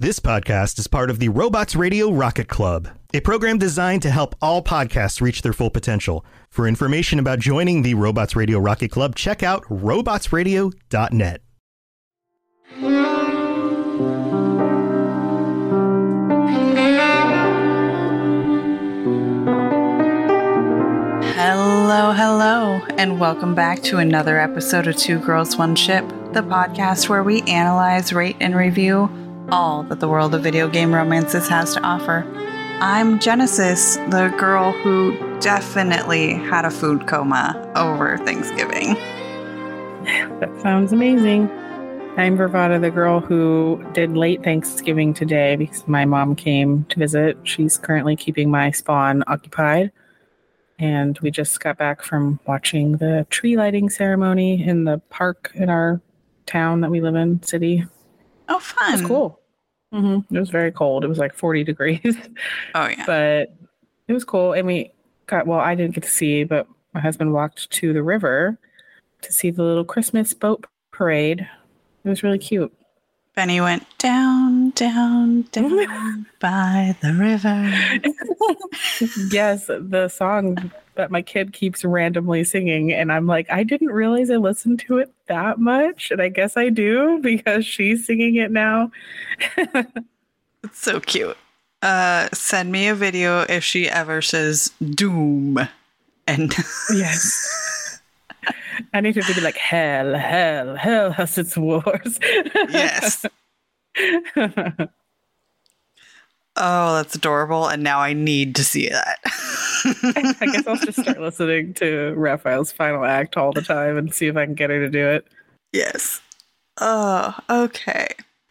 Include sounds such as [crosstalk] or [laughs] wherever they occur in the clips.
This podcast is part of the Robots Radio Rocket Club, a program designed to help all podcasts reach their full potential. For information about joining the Robots Radio Rocket Club, check out robotsradio.net. Hello, hello, and welcome back to another episode of Two Girls, One Ship, the podcast where we analyze, rate, and review all that the world of video game romances has to offer. I'm Genesis, the girl who definitely had a food coma over Thanksgiving. That sounds amazing. I'm Bravada, the girl who did late Thanksgiving today because my mom came to visit. She's currently keeping my spawn occupied. And we just got back from watching the tree lighting ceremony in the park in our town that we live in, city. Oh, fun. It was cool. Mm-hmm. It was very cold. It was like 40 degrees. Oh, yeah. but it was cool. And we got, well, I didn't get to see, but my husband walked to the river to see the little Christmas boat parade. It was really cute. Benny went down, down, [laughs] down by the river. yes, the song that my kid keeps randomly singing. And I'm like, I didn't realize I listened to it that much. And I guess I do because she's singing it now. [laughs] It's so cute. Uh, send me a video if she ever says doom. And yes. [laughs] I need to be like, hell, hell, hell has its wars. yes. [laughs] Oh, that's adorable. And now I need to see that. [laughs] I guess I'll just start listening to Raphael's final act all the time and see if I can get her to do it. yes. Oh, okay.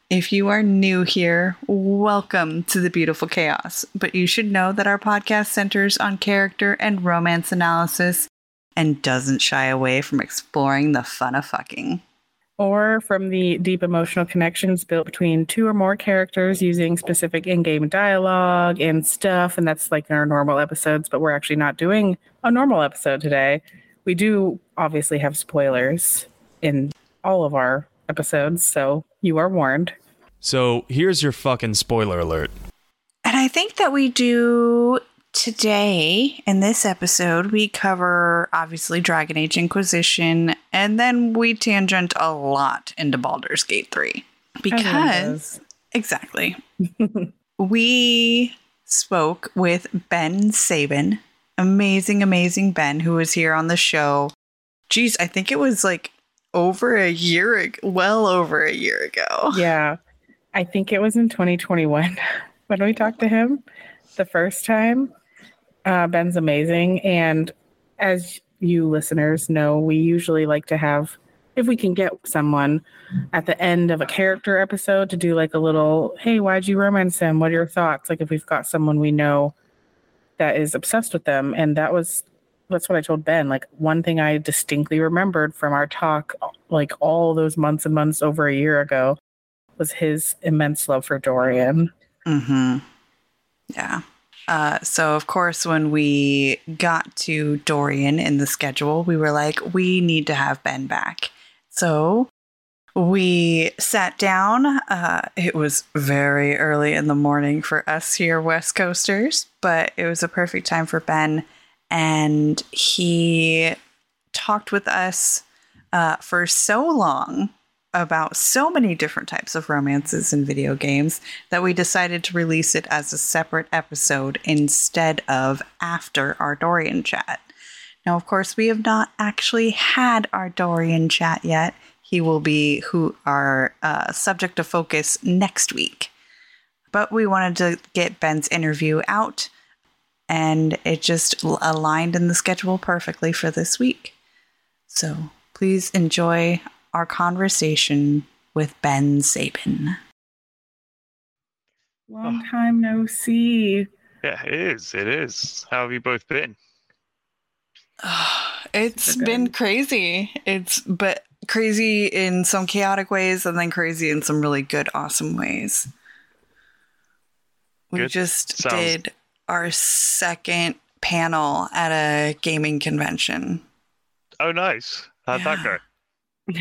If you are new here, welcome to the beautiful chaos. But you should know that our podcast centers on character and romance analysis and doesn't shy away from exploring the fun of fucking. Or from the deep emotional connections built between two or more characters using specific in game dialogue and stuff. And that's like in our normal episodes, but we're actually not doing a normal episode today. We do obviously have spoilers in all of our episodes, so you are warned. So here's your fucking spoiler alert. And I think that we do today in this episode, we cover obviously Dragon Age Inquisition, and then we tangent a lot into Baldur's Gate 3. Because, exactly, [laughs] we spoke with Ben Sabin, amazing, amazing Ben, who was here on the show. Geez, I think it was like over a year, ag- well over a year ago. Yeah. I think it was in 2021 [laughs] when we talked to him the first time. Uh, Ben's amazing. And as you listeners know, we usually like to have, if we can get someone at the end of a character episode to do like a little, hey, why'd you romance him? What are your thoughts? Like if we've got someone we know that is obsessed with them. And that was, that's what I told Ben. Like one thing I distinctly remembered from our talk, like all those months and months over a year ago, was his immense love for Dorian. Mm-hmm. Yeah. Uh, so of course, when we got to Dorian in the schedule, we were like, we need to have Ben back. So we sat down. Uh, it was very early in the morning for us here, West Coasters, but it was a perfect time for Ben. And he talked with us uh, for so long about so many different types of romances in video games that we decided to release it as a separate episode instead of after our Dorian chat. Now, of course, we have not actually had our Dorian chat yet. He will be who our uh, subject of focus next week. But we wanted to get Ben's interview out, and it just aligned in the schedule perfectly for this week. So please enjoy our conversation with Ben Sabin. Long ah. time no see. Yeah, it is. It is. How have you both been? [sighs] It's Super been good. crazy. It's but crazy in some chaotic ways and then crazy in some really good, awesome ways. We Good. just Sounds- did our second panel at a gaming convention. Oh, nice. How'd that go?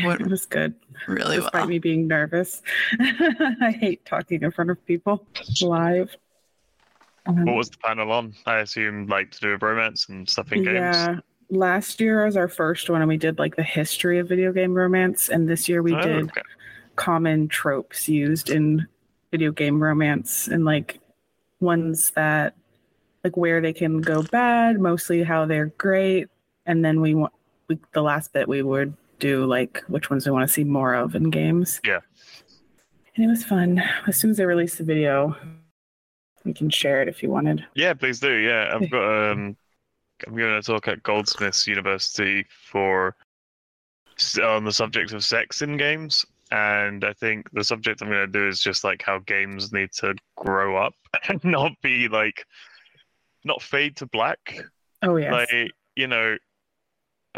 What- [laughs] it was good. Really Despite well. me being nervous. [laughs] I hate talking in front of people live. Um, What was the panel on? I assume like to do with romance and stuff in games. Yeah. Last year was our first one, and we did like the history of video game romance. And this year we Oh, did okay. common tropes used in video game romance and like ones that like where they can go bad, mostly how they're great. And then we want we, the last bit we would do like which ones we want to see more of in games. Yeah. And it was fun. As soon as I release the video, we can share it if you wanted. Yeah, please do. Yeah, I've [laughs] got um, I'm giving a talk at Goldsmiths University for on the subject of sex in games, and I think the subject I'm going to do is just like how games need to grow up [laughs] and not be like, not fade to black. Oh yeah. Like you know,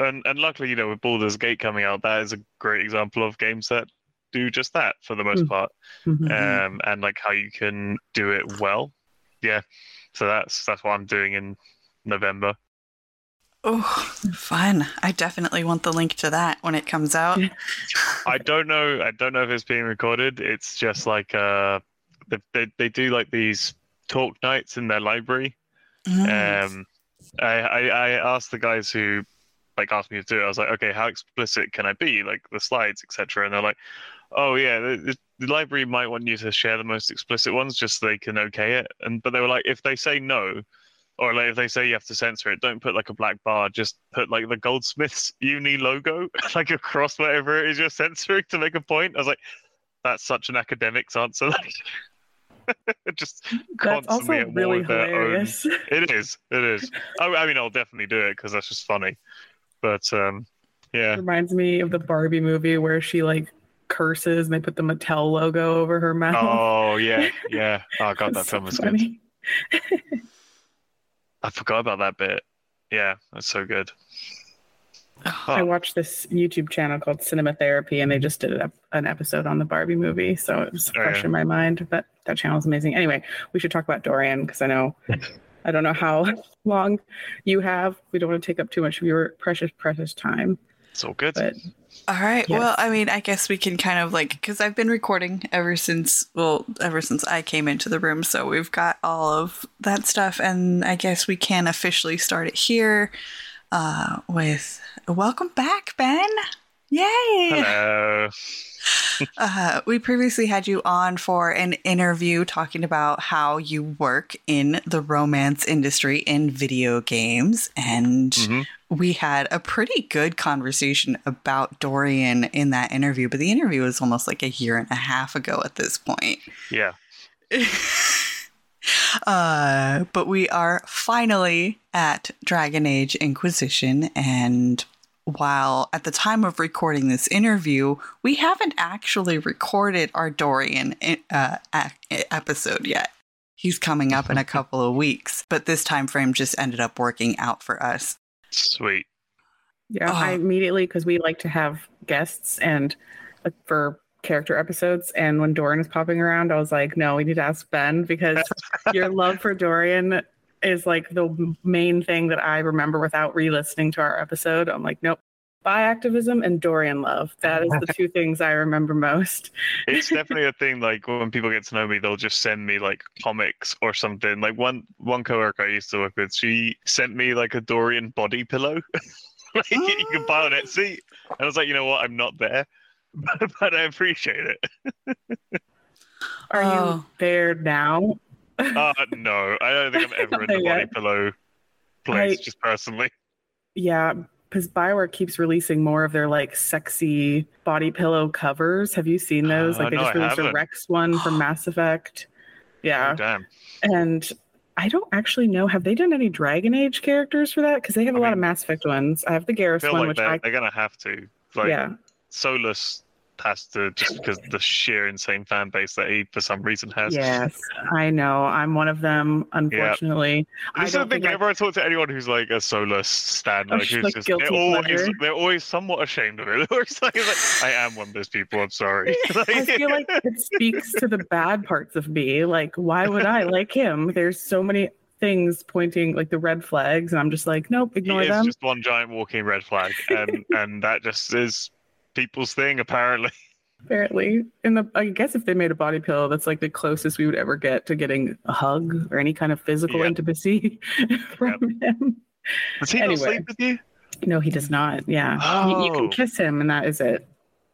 and and luckily you know with Baldur's Gate coming out, that is a great example of games that do just that for the most Mm. part Mhm. um, and like how you can do it well. Yeah, so that's that's what I'm doing in November. Oh, fun. I definitely want the link to that when it comes out. I don't know. I don't know if it's being recorded. It's just like uh, they they, they do like these talk nights in their library. Mm. Um, I, I I asked the guys who like asked me to do it. I was like, okay, how explicit can I be? Like the slides, etc. And they're like, oh yeah, the, the library might want you to share the most explicit ones just so they can okay it. And but they were like, if they say no, or like if they say you have to censor it, don't put like a black bar. Just put like the Goldsmiths Uni logo [laughs] like across whatever it is you're censoring to make a point. I was like, that's such an academics answer. [laughs] just That's constantly also really their own- hilarious. it is. It is. I, I mean, I'll definitely do it because that's just funny. But um, yeah, Reminds me of the Barbie movie where she like curses and they put the Mattel logo over her mouth. oh yeah, yeah. [laughs] Oh god, that It's film so was good. I forgot about that bit. Yeah, that's so good. I watched this YouTube channel called Cinema Therapy, and they just did a, an episode on the Barbie movie, so it was Oh, fresh yeah. in my mind. But that channel is amazing. Anyway, we should talk about Dorian because I know [laughs] I don't know how [laughs] long you have. We don't want to take up too much of your precious, precious time. So good. But All right. Yes. Well, I mean, I guess we can kind of like because I've been recording ever since well, ever since I came into the room, so we've got all of that stuff, and I guess we can officially start it here uh, with welcome back, Ben. Yay! Hello. [laughs] Uh, we previously had you on for an interview talking about how you work in the romance industry in video games. And Mhm. we had a pretty good conversation about Dorian in that interview, but the interview was almost like a year and a half ago at this point. Yeah. [laughs] uh, but we are finally at Dragon Age Inquisition, and while at the time of recording this interview, we haven't actually recorded our Dorian uh, episode yet. He's coming up in a [laughs] couple of weeks, but this time frame just ended up working out for us. Sweet. yeah, I Oh. immediately because we like to have guests and like, for character episodes. And when Dorian was popping around, I was like, no, we need to ask Ben because [laughs] your love for Dorian is like the main thing that I remember without re-listening to our episode. I'm like, nope. Bi activism and Dorian love. That is the [laughs] two things I remember most. It's [laughs] definitely a thing. Like when people get to know me, they'll just send me like comics or something. Like one one coworker I used to work with, she sent me like a Dorian body pillow. [laughs] like you can buy on [gasps] Etsy. And I was like, you know what? I'm not there. but, but I appreciate it. Are Oh. you there now? Uh, no, I don't think I'm ever [laughs] in the body pillow place, I- just personally. Yeah, because Bioware keeps releasing more of their like sexy body pillow covers. Have you seen those? Uh, Like they no, just released a. Wrex one from [gasps] Mass Effect. Yeah, Oh, damn. and I don't actually know. Have they done any Dragon Age characters for that? Because they have a I lot of Mass Effect ones. I have the Garrus one, like which they're, I they're gonna have to. Like yeah. Solas has to just because the sheer insane fan base that he for some reason has. Yes, I know. I'm one of them. Unfortunately, I is the don't think I- Whenever I talk to anyone who's like a Solas stan, like, who's like just, they're always they're always somewhat ashamed of it. [laughs] They're always like, like, I am one of those people. I'm sorry. [laughs] I feel like [laughs] it speaks to the bad parts of me. Like, why would I like him? There's so many things pointing like the red flags, and I'm just like, nope, ignore them. just one giant walking red flag, and and that just is people's thing apparently. [laughs] Apparently, in the I guess if they made a body pillow, that's like the closest we would ever get to getting a hug or any kind of physical Yep. intimacy [laughs] from him. Does he Anyway. not sleep with you? No, he does not. Yeah, you, you Oh. can kiss him, and that is it.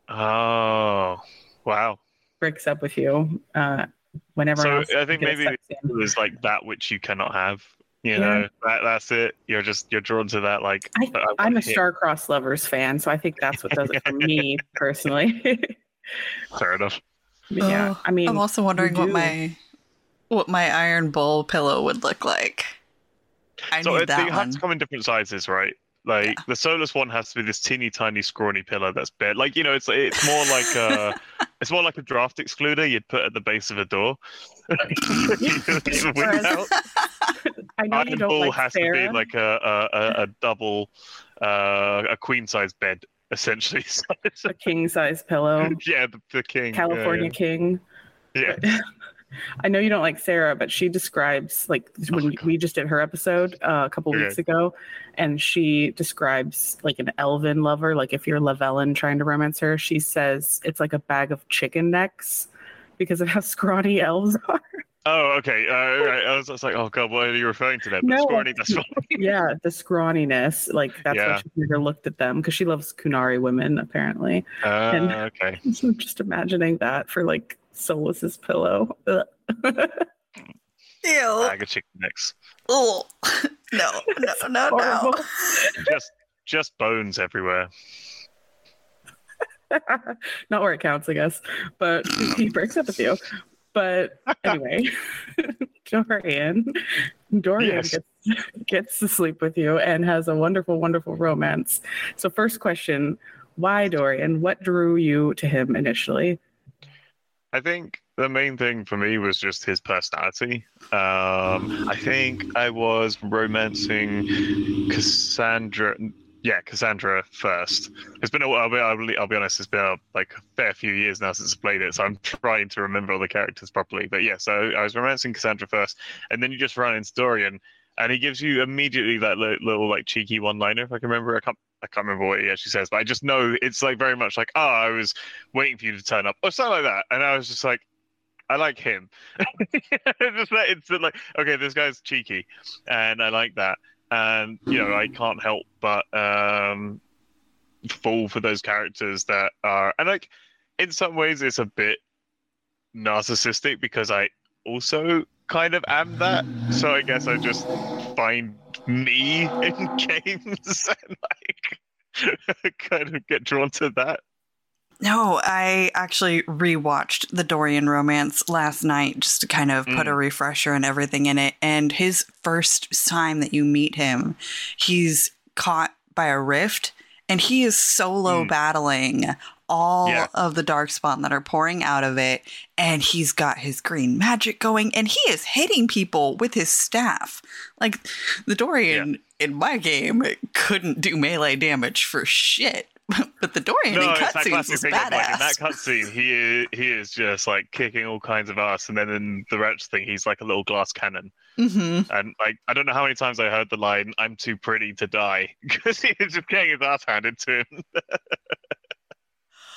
Oh, wow. Breaks up with you. Uh, whenever So I think maybe it was like that which you cannot have. You Yeah. know, that that's it. You're just you're drawn to that. Like I, I i'm a star-crossed lovers fan, so I think that's what does it for me [laughs] personally. Fair enough. But yeah, Oh, I mean, I'm also wondering what my what my Iron Bull pillow would look like. I So need it, they that have one. to come in different sizes, right? Like the Solas one has to be this teeny tiny scrawny pillow that's bare. Like you know, it's it's more like a [laughs] it's more like a draft excluder you'd put at the base of a door. [laughs] You know, the wind Whereas- out. I know you Iron don't Bull like has Sera. to be like a a, a, double uh, a queen size bed essentially. [laughs] A king size pillow, yeah, the, the king. yeah, California king. Yeah. yeah. [laughs] I know you don't like Sera, but she describes like when God. we just did her episode uh, a couple Okay. weeks ago, and she describes like an elven lover. Like if you're Lavellan trying to romance her, she says it's like a bag of chicken necks because of how [laughs] scrawny elves are. Oh, okay. Uh, right. I was, I was like, oh god, what are you referring to? That No, scrawny. That's [laughs] yeah, the scrawniness. Like that's Yeah. why she's never looked at them because she loves Qunari women apparently. Uh, And- okay. So [laughs] I'm just imagining that for like Solas's pillow. Ugh. [laughs] Ew. Bag of chicken necks. Oh. No, no, no, no. Just just bones everywhere. Not where it counts, I guess. But he breaks up with you. But anyway, [laughs] Dorian, Dorian Yes. gets, gets to sleep with you and has a wonderful, wonderful romance. So, first question why Dorian? What drew you to him initially? I think the main thing for me was just his personality. Um, I think I was romancing Cassandra. Yeah, Cassandra first. It's been a while. I'll be, I'll be, I'll be honest. It's been a, like a fair few years now since I played it, so I'm trying to remember all the characters properly. But yeah, so I was romancing Cassandra first, and then you just run into Dorian, and he gives you immediately that little, little like cheeky one-liner. If I can remember, I can't. I can't remember what he actually says, but I just know it's like very much like, oh, I was waiting for you to turn up, or something like that. And I was just like, I like him. [laughs] just that instant, like, okay, this guy's cheeky, and I like that. And you know, I can't help but um, fall for those characters that are, and like, in some ways, it's a bit narcissistic because I also kind of am that. So I guess I just find me [laughs] in games [laughs] and like [laughs] kind of get drawn to that. No, I actually rewatched the Dorian romance last night just to kind of put a refresher and everything in it. And his first time that you meet him, he's caught by a rift and he is solo Mm. battling all Yeah. of the darkspawn that are pouring out of it. And he's got his green magic going and he is hitting people with his staff. Like the Dorian in my game couldn't do melee damage for shit. [laughs] But the Dorian in that cutscenes was of, like, in that [laughs] cutscene, he is, he is just like kicking all kinds of ass, and then in the Wretch thing, he's like a little glass cannon. hmm And like, I don't know how many times I heard the line, "I'm too pretty to die," [laughs] because he is just getting his ass handed to him.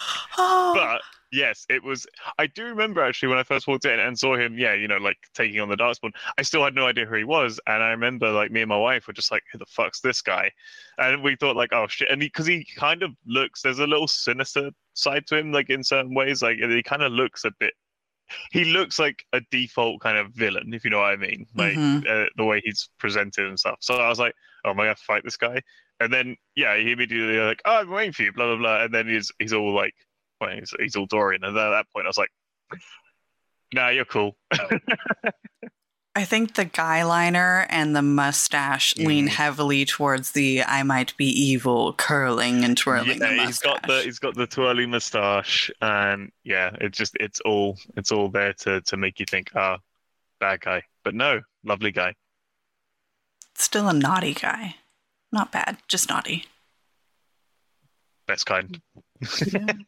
[gasps] But yes, it was. I do remember actually when I first walked in and saw him. Yeah, you know, like taking on the Darkspawn. I still had no idea who he was, and I remember like me and my wife were just like, "Who the fuck's this guy?" And we thought like, "Oh shit!" And because he, he kind of looks, there's a little sinister side to him, like in certain ways. Like he kind of looks a bit. He looks like a default kind of villain, if you know what I mean. Like Mhm. uh, the way he's presented and stuff. So I was like, oh, am I gonna fight this guy? And then yeah, he immediately like, oh, I'm waiting for you, blah blah blah. And then he's he's all like, well, he's, he's all Dorian. And then at that point, I was like, nah, you're cool. [laughs] I think the guy liner and the mustache lean Mm. heavily towards the I might be evil curling and twirling yeah, mustache. he's got the he's got the twirly mustache, and yeah, it's just it's all it's all there to to make you think, ah, bad guy. But no, lovely guy. Still a naughty guy. Not bad, just naughty. Best kind. [laughs]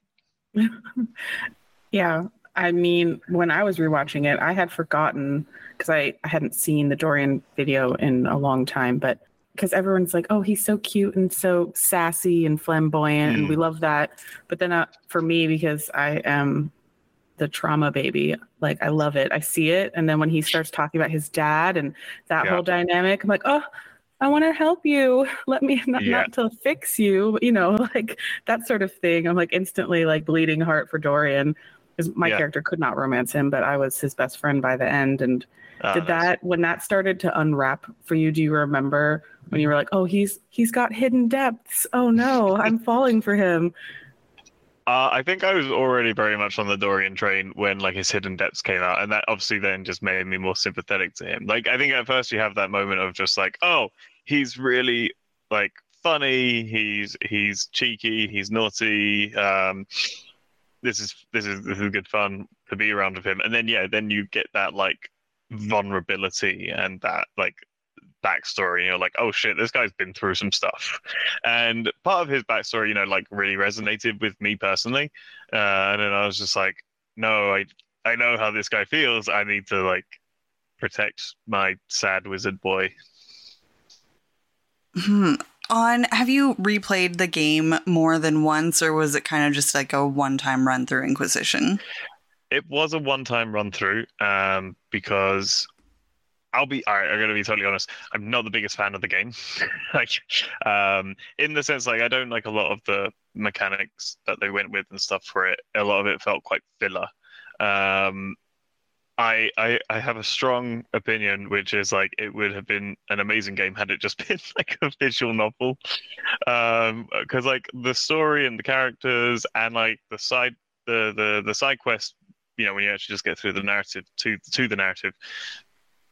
Yeah. [laughs] I mean, when I was rewatching it, I had forgotten because I, I hadn't seen the Dorian video in a long time, but because everyone's like, oh, he's so cute and so sassy and flamboyant, and we love that. But then uh, for me, because I am the trauma baby, like I love it. I see it. And then when he starts talking about his dad and that Yeah. whole dynamic, I'm like, oh, I want to help you. Let me [laughs] not, Yeah. not to fix you, you know, [laughs] like that sort of thing. I'm like instantly like bleeding heart for Dorian because my Yeah. character could not romance him, but I was his best friend by the end. And Ah, did nice. that when that started to unwrap for you? Do you remember when you were like, "Oh, he's he's got hidden depths. Oh no, I'm [laughs] falling for him." Uh, I think I was already very much on the Dorian train when like his hidden depths came out, and that obviously then just made me more sympathetic to him. Like I think at first you have that moment of just like, oh, he's really like funny, he's he's cheeky, he's naughty. Um, this is this is this is good fun to be around with him, and then yeah, then you get that like vulnerability and that like backstory and you're like oh shit this guy's been through some stuff. And part of his backstory you know like really resonated with me personally. Uh, and then i was just like no i i know how this guy feels. I need to like protect my sad wizard boy. Hmm. On have you replayed the game more than once, or was it kind of just like a one-time run through Inquisition? it was a one-time run through um, because I'll be all right. I'm gonna be totally honest. I'm not the biggest fan of the game, [laughs] like um, in the sense like I don't like a lot of the mechanics that they went with and stuff for it. A lot of it felt quite filler. Um, I, I I have a strong opinion, which is like it would have been an amazing game had it just [laughs] been like a visual novel, because like the story and the characters and like the side the the the side quest, you know, when you actually just get through the narrative to to the narrative,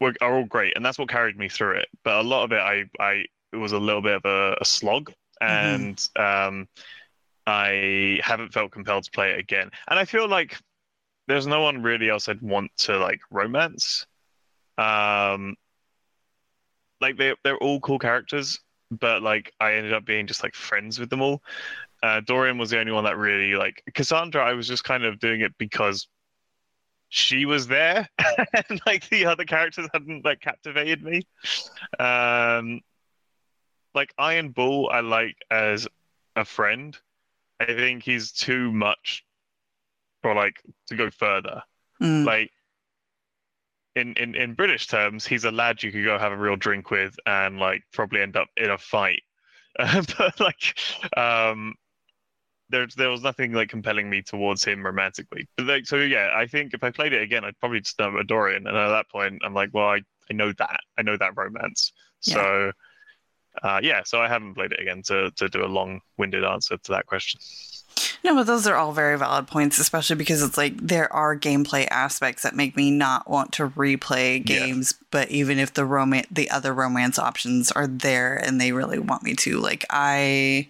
were, are all great, and that's what carried me through it. But a lot of it, I I it was a little bit of a, a slog, and um, I haven't felt compelled to play it again. And I feel like there's no one really else I'd want to like romance. Um, like they they're all cool characters, but like I ended up being just like friends with them all. Uh, Dorian was the only one that really like Cassandra. I was just kind of doing it because she was there, [laughs] and like the other characters hadn't like captivated me. Um, like Iron Bull, I like as a friend. I think he's too much for like to go further. Mm. Like in, in in British terms, he's a lad you could go have a real drink with and like probably end up in a fight. [laughs] but like um there there was nothing like compelling me towards him romantically. But like so yeah, I think if I played it again, I'd probably just know a Dorian. And at that point, I'm like, well, I, I know that. I know that romance. So uh, yeah, so I haven't played it again to to do a long-winded answer to that question. No, but those are all very valid points, especially because it's like there are gameplay aspects that make me not want to replay Yeah. games. But even if the romance, the other romance options are there, and they really want me to, like I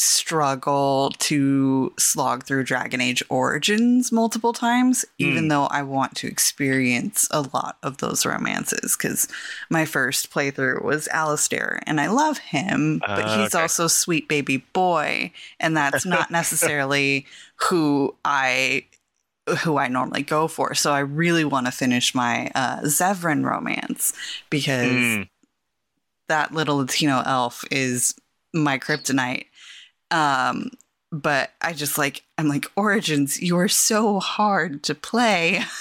struggle to slog through Dragon Age Origins multiple times, even Mm. though I want to experience a lot of those romances. Because my first playthrough was Alistair, and I love him, but Ah, he's okay. also sweet baby boy, and that's not [laughs] necessarily who I who I normally go for. So I really want to finish my uh, Zevran romance because Mm. that little Latino elf is my kryptonite. Um, but I just like I'm like Origins. You are so hard to play. [laughs]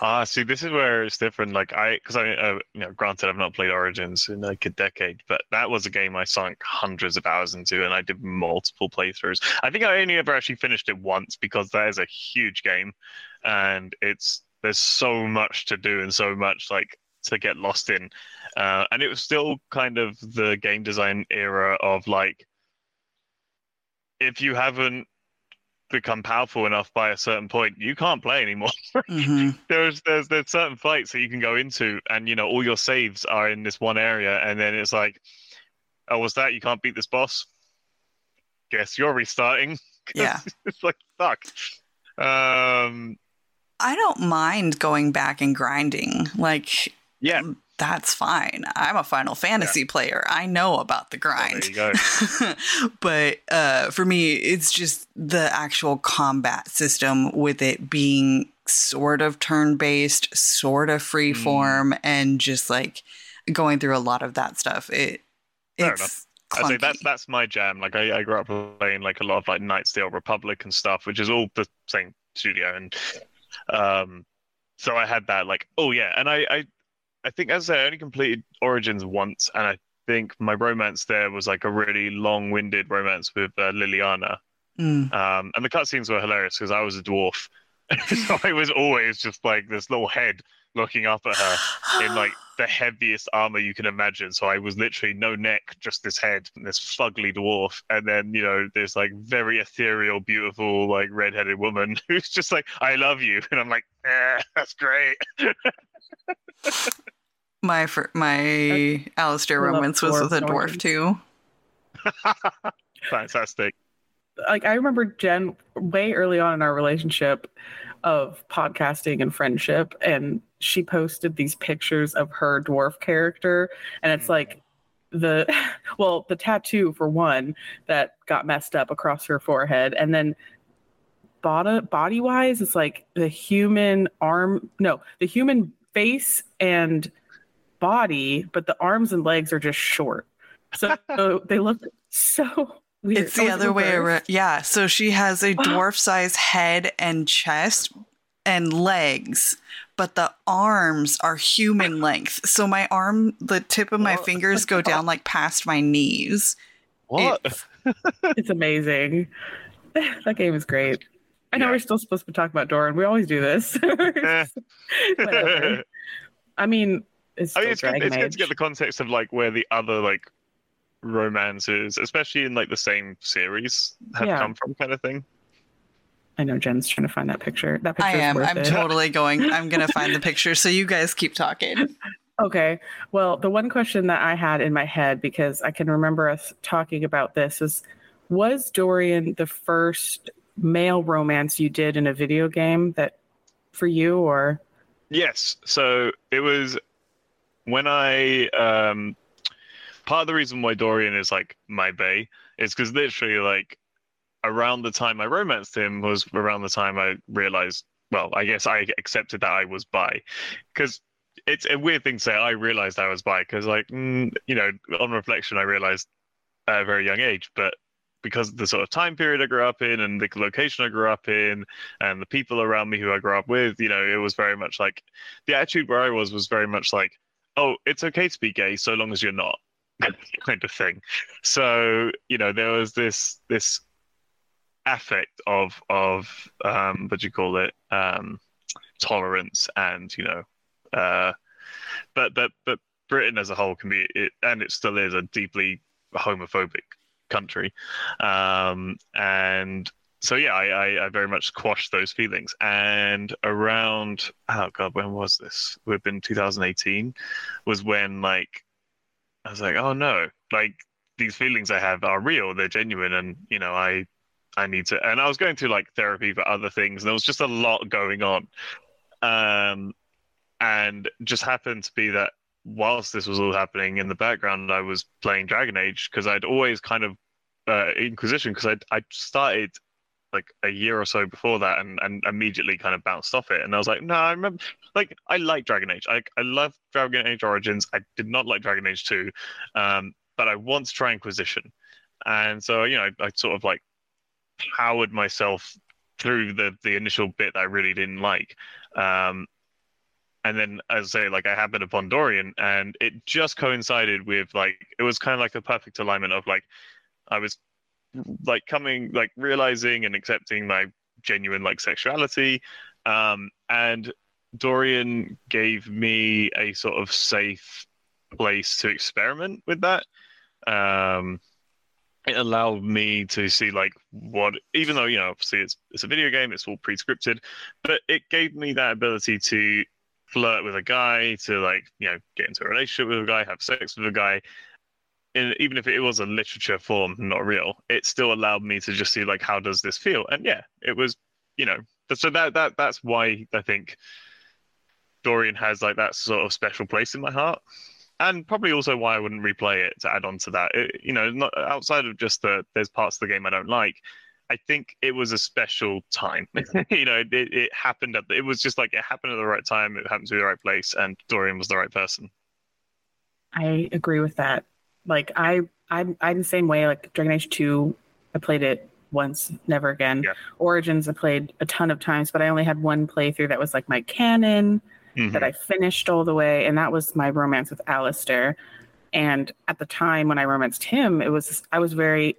Ah, see, this is where it's different. Like I, because I, uh, you know, granted, I've not played Origins in like a decade, but that was a game I sunk hundreds of hours into, and I did multiple playthroughs. I think I only ever actually finished it once because that is a huge game, and it's there's so much to do and so much like to get lost in, uh, and it was still kind of the game design era of like, if you haven't become powerful enough by a certain point, you can't play anymore. [laughs] hmm there's there's there's certain fights that you can go into, and you know all your saves are in this one area, and then it's like, oh, was that? You can't beat this boss. Guess you're restarting. [laughs] Yeah. it's like fuck. Um, I don't mind going back and grinding. Like, yeah, that's fine. I'm a Final Fantasy player. I know about the well, grind. there you go. [laughs] but uh, for me, it's just the actual combat system with it being sort of turn based, sort of free Mm. form, and just like going through a lot of that stuff. It Fair it's I say that's that's my jam. Like I, I grew up playing like a lot of like Knights of the Old Republic and stuff, which is all the same studio, and um, so I had that like, oh yeah, and I I, I think as I say, I only completed Origins once, and I think my romance there was like a really long-winded romance with uh, Leliana, Mm. um, and the cutscenes were hilarious because I was a dwarf, [laughs] so I was always just like this little head looking up at her in like [gasps] the heaviest armor you can imagine. So I was literally no neck, just this head, and this fugly dwarf, and then you know this like very ethereal, beautiful like redheaded woman [laughs] who's just like, "I love you," and I'm like, eh, "That's great." [laughs] my fir- my Alistair romance was with a dwarf dwarf too. [laughs] Fantastic. like I remember Jen way early on in our relationship of podcasting and friendship, and she posted these pictures of her dwarf character, and it's mm. like the [laughs] well, the tattoo for one that got messed up across her forehead, and then body body wise, it's like the human arm, no, the human face and body, but the arms and legs are just short. So, so [laughs] they look so weird. It's the Oh, other way around. Yeah. So she has a [gasps] oh. dwarf size head and chest and legs, but the arms are human [laughs] length. So my arm, the tip of my What? fingers go down like past my knees. What? It's- [laughs] It's amazing. [laughs] that game is great. I know Yeah. we're still supposed to be talking about Dorian. We always do this. I mean, it's I mean, it's good, it's good to get the context of like where the other like romances, especially in like the same series, have Yeah. come from, kind of thing. I know Jen's trying to find that picture. That picture I am. Worth I'm it. totally [laughs] going. I'm going to find the picture. So you guys keep talking. Okay. Well, the one question that I had in my head, because I can remember us talking about this, is was Dorian the first male romance you did in a video game that for you or Yes. So it was when I um part of the reason why Dorian is like my bay is because literally like around the time I romanced him was around the time I realized well, I guess I accepted that I was bi. Because it's a weird thing to say I realized I was bi because like mm, you know, on reflection I realized at a very young age, but because of the sort of time period I grew up in and the location I grew up in and the people around me who I grew up with, you know, it was very much like the attitude where I was was very much like, oh, it's okay to be gay so long as you're not, [laughs] kind of thing. So you know, there was this this affect of of um, what do you call it, um, tolerance and you know, uh, but but but Britain as a whole can be, it, and it still is a deeply homophobic country, um, and so yeah, I, I, I very much squashed those feelings. And around oh god, when was this? It would have been 2018, was when like I was like, oh no, like these feelings I have are real, they're genuine, and you know I I need to. And I was going through like therapy for other things, and there was just a lot going on, um, and just happened to be that whilst this was all happening in the background, I was playing Dragon Age because I'd always kind of uh, Inquisition because I I started like a year or so before that and, and immediately kind of bounced off it. And I was like no I remember like I like Dragon Age. I, I love Dragon Age Origins. I did not like Dragon Age 2 um, but I want to try Inquisition. And so you know I sort of like powered myself through the the initial bit that I really didn't like. Um, and then as I say, like I happened upon Dorian, and it just coincided with like it was kind of like a perfect alignment of like I was like coming like realizing and accepting my genuine like sexuality, um, and Dorian gave me a sort of safe place to experiment with that. Um, it allowed me to see like what, even though you know obviously it's it's a video game, it's all pre-scripted, but it gave me that ability to flirt with a guy, to like you know get into a relationship with a guy, have sex with a guy. Even if it was a literature form, not real, it still allowed me to just see like how does this feel, and yeah, it was you know so that that that's why I think Dorian has like that sort of special place in my heart and probably also why I wouldn't replay it to add on to that. It, you know, not outside of just the there's parts of the game I don't like. I think it was a special time. [laughs] you know, it, it happened at the, it was just like it happened at the right time. It happened to be the right place, and Dorian was the right person. I agree with that. Like I, I'm, I'm the same way. Like Dragon Age Two, I played it once, never again. Yeah. Origins, I played a ton of times, but I only had one playthrough that was like my canon Mhm. that I finished all the way, and that was my romance with Alistair. And at the time when I romanced him, it was I was very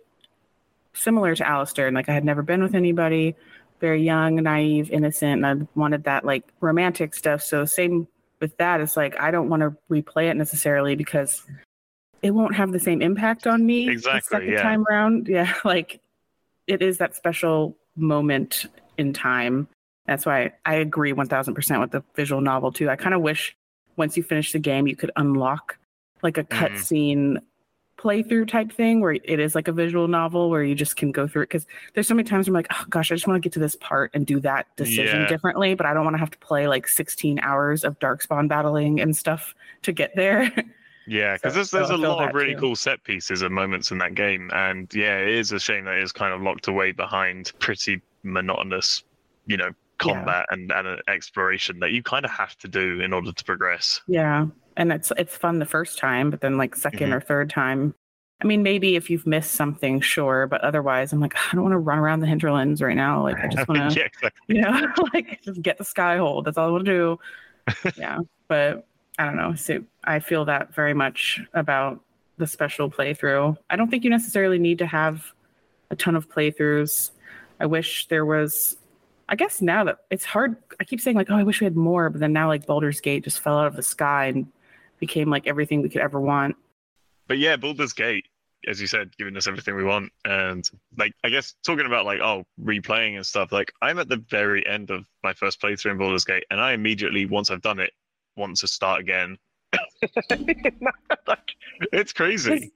similar to Alistair, and like I had never been with anybody, very young, naive, innocent, and I wanted that like romantic stuff. So same with that, it's like I don't want to replay it necessarily because it won't have the same impact on me the Exactly, second yeah. time around. Yeah, [laughs] like it is that special moment in time. That's why I agree 1000% with the visual novel too. I kind of wish once you finish the game, you could unlock like a Mhm. cutscene playthrough type thing where it is like a visual novel where you just can go through it. Cause there's so many times I'm like, oh gosh, I just want to get to this part and do that decision Yeah. differently, but I don't want to have to play like 16 hours of Darkspawn battling and stuff to get there. [laughs] Yeah, because So- there's there's so a lot of really too. cool set pieces and moments in that game, and yeah, it is a shame that it is kind of locked away behind pretty monotonous, you know, combat and and an exploration that you kind of have to do in order to progress. Yeah, and it's it's fun the first time, but then like 2nd Mhm. or third time, I mean, maybe if you've missed something, sure, but otherwise, I'm like, I don't want to run around the hinterlands right now. Like, I just want [laughs] to, yeah, exactly. [laughs] you know, [laughs] like just get the skyhold. That's all I want to do. yeah, but I don't know. So I feel that very much about the special playthrough. I don't think you necessarily need to have a ton of playthroughs. I wish there was. I guess now that it's hard, I keep saying like, oh, I wish we had more, but then now like Baldur's Gate just fell out of the sky and became like everything we could ever want. But yeah, Baldur's Gate, as you said, giving us everything we want, and like I guess talking about like oh replaying and stuff. Like I'm at the very end of my first playthrough in Baldur's Gate, and I immediately once I've done it want to start again. [laughs] like, it's crazy. It's,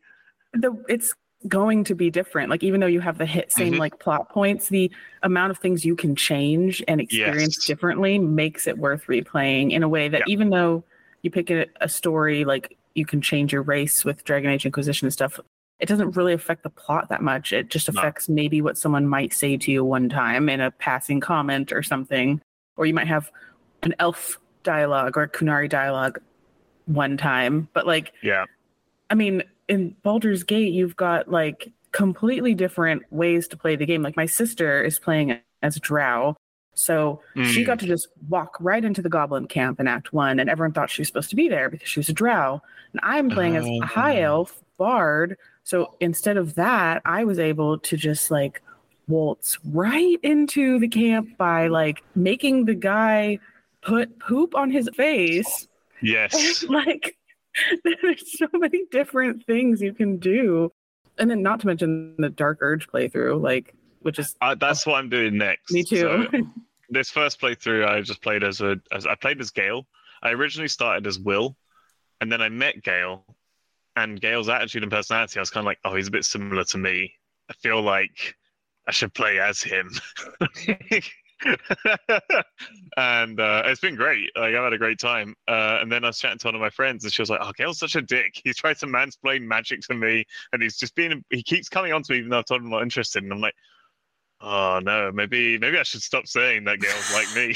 the it's going to be different. Like even though you have the hit same Mhm. like plot points, the amount of things you can change and experience Yes. differently makes it worth replaying in a way that Yeah. even though you pick a, a story like you can change your race with Dragon Age Inquisition and stuff, it doesn't really affect the plot that much. It just No. affects maybe what someone might say to you one time in a passing comment or something. Or you might have an elf dialogue or Qunari dialogue one time. But like Yeah, I mean, in Baldur's Gate, you've got like completely different ways to play the game. Like my sister is playing as Drow. So she Mm. got to just walk right into the goblin camp in Act One, and everyone thought she was supposed to be there because she was a drow. And I'm playing as a high Oh. elf bard. So instead of that, I was able to just like waltz right into the camp by like making the guy put poop on his face yes. [laughs] like there's so many different things you can do and then not to mention the dark urge playthrough like which is Uh, that's what I'm doing next. me too So, [laughs] this first playthrough, I just played as a as I played as Gale. I originally started as Will, and then I met Gale, and Gale's attitude and personality, I was kind of like, oh, he's a bit similar to me. I feel like I should play as him. [laughs] [laughs] and uh, it's been great. Like I've had a great time. Uh, and then I was chatting to one of my friends, and she was like, "Oh, Gale's such a dick. He's tried to mansplain magic to me, and he's just being. He keeps coming on to me, even though I've told him I'm not interested." And I'm like, "Oh no, maybe maybe I should stop saying that Gale's like me.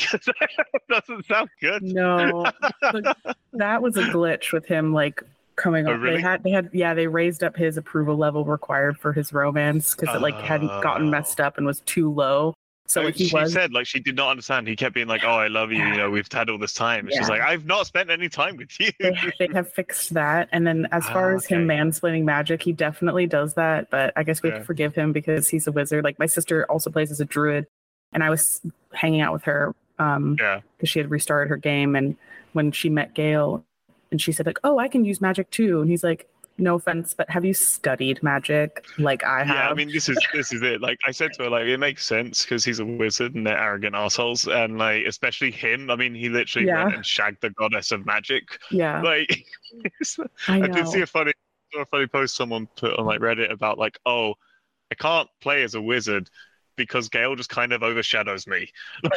[laughs] Doesn't sound good." no [laughs] that was a glitch with him like coming Oh, up really? they had they had yeah they raised up his approval level required for his romance because it like hadn't gotten Oh. messed up and was too low So like, she was said like she did not understand. He kept being like, "Oh, I love you. You know, we've had all this time." And she's like, "I've not spent any time with you." they, they have fixed that. And then as far Ah, as him mansplaining magic, he definitely does that. But I guess we have to forgive him because he's a wizard. Like my sister also plays as a druid, and I was hanging out with her um yeah, because she had restarted her game, and when she met Gale, and she said like, "Oh, I can use magic too," and he's like. No offense, but have you studied magic like I have? yeah. I mean, this is this is it. Like I said to her, like it makes sense because he's a wizard and they're arrogant assholes, and like especially him. I mean, he literally Yeah. went and shagged the goddess of magic. yeah, [laughs] Like, I I did see a funny, a funny post someone put on like Reddit about like, oh, I can't play as a wizard because Gale just kind of overshadows me. [laughs]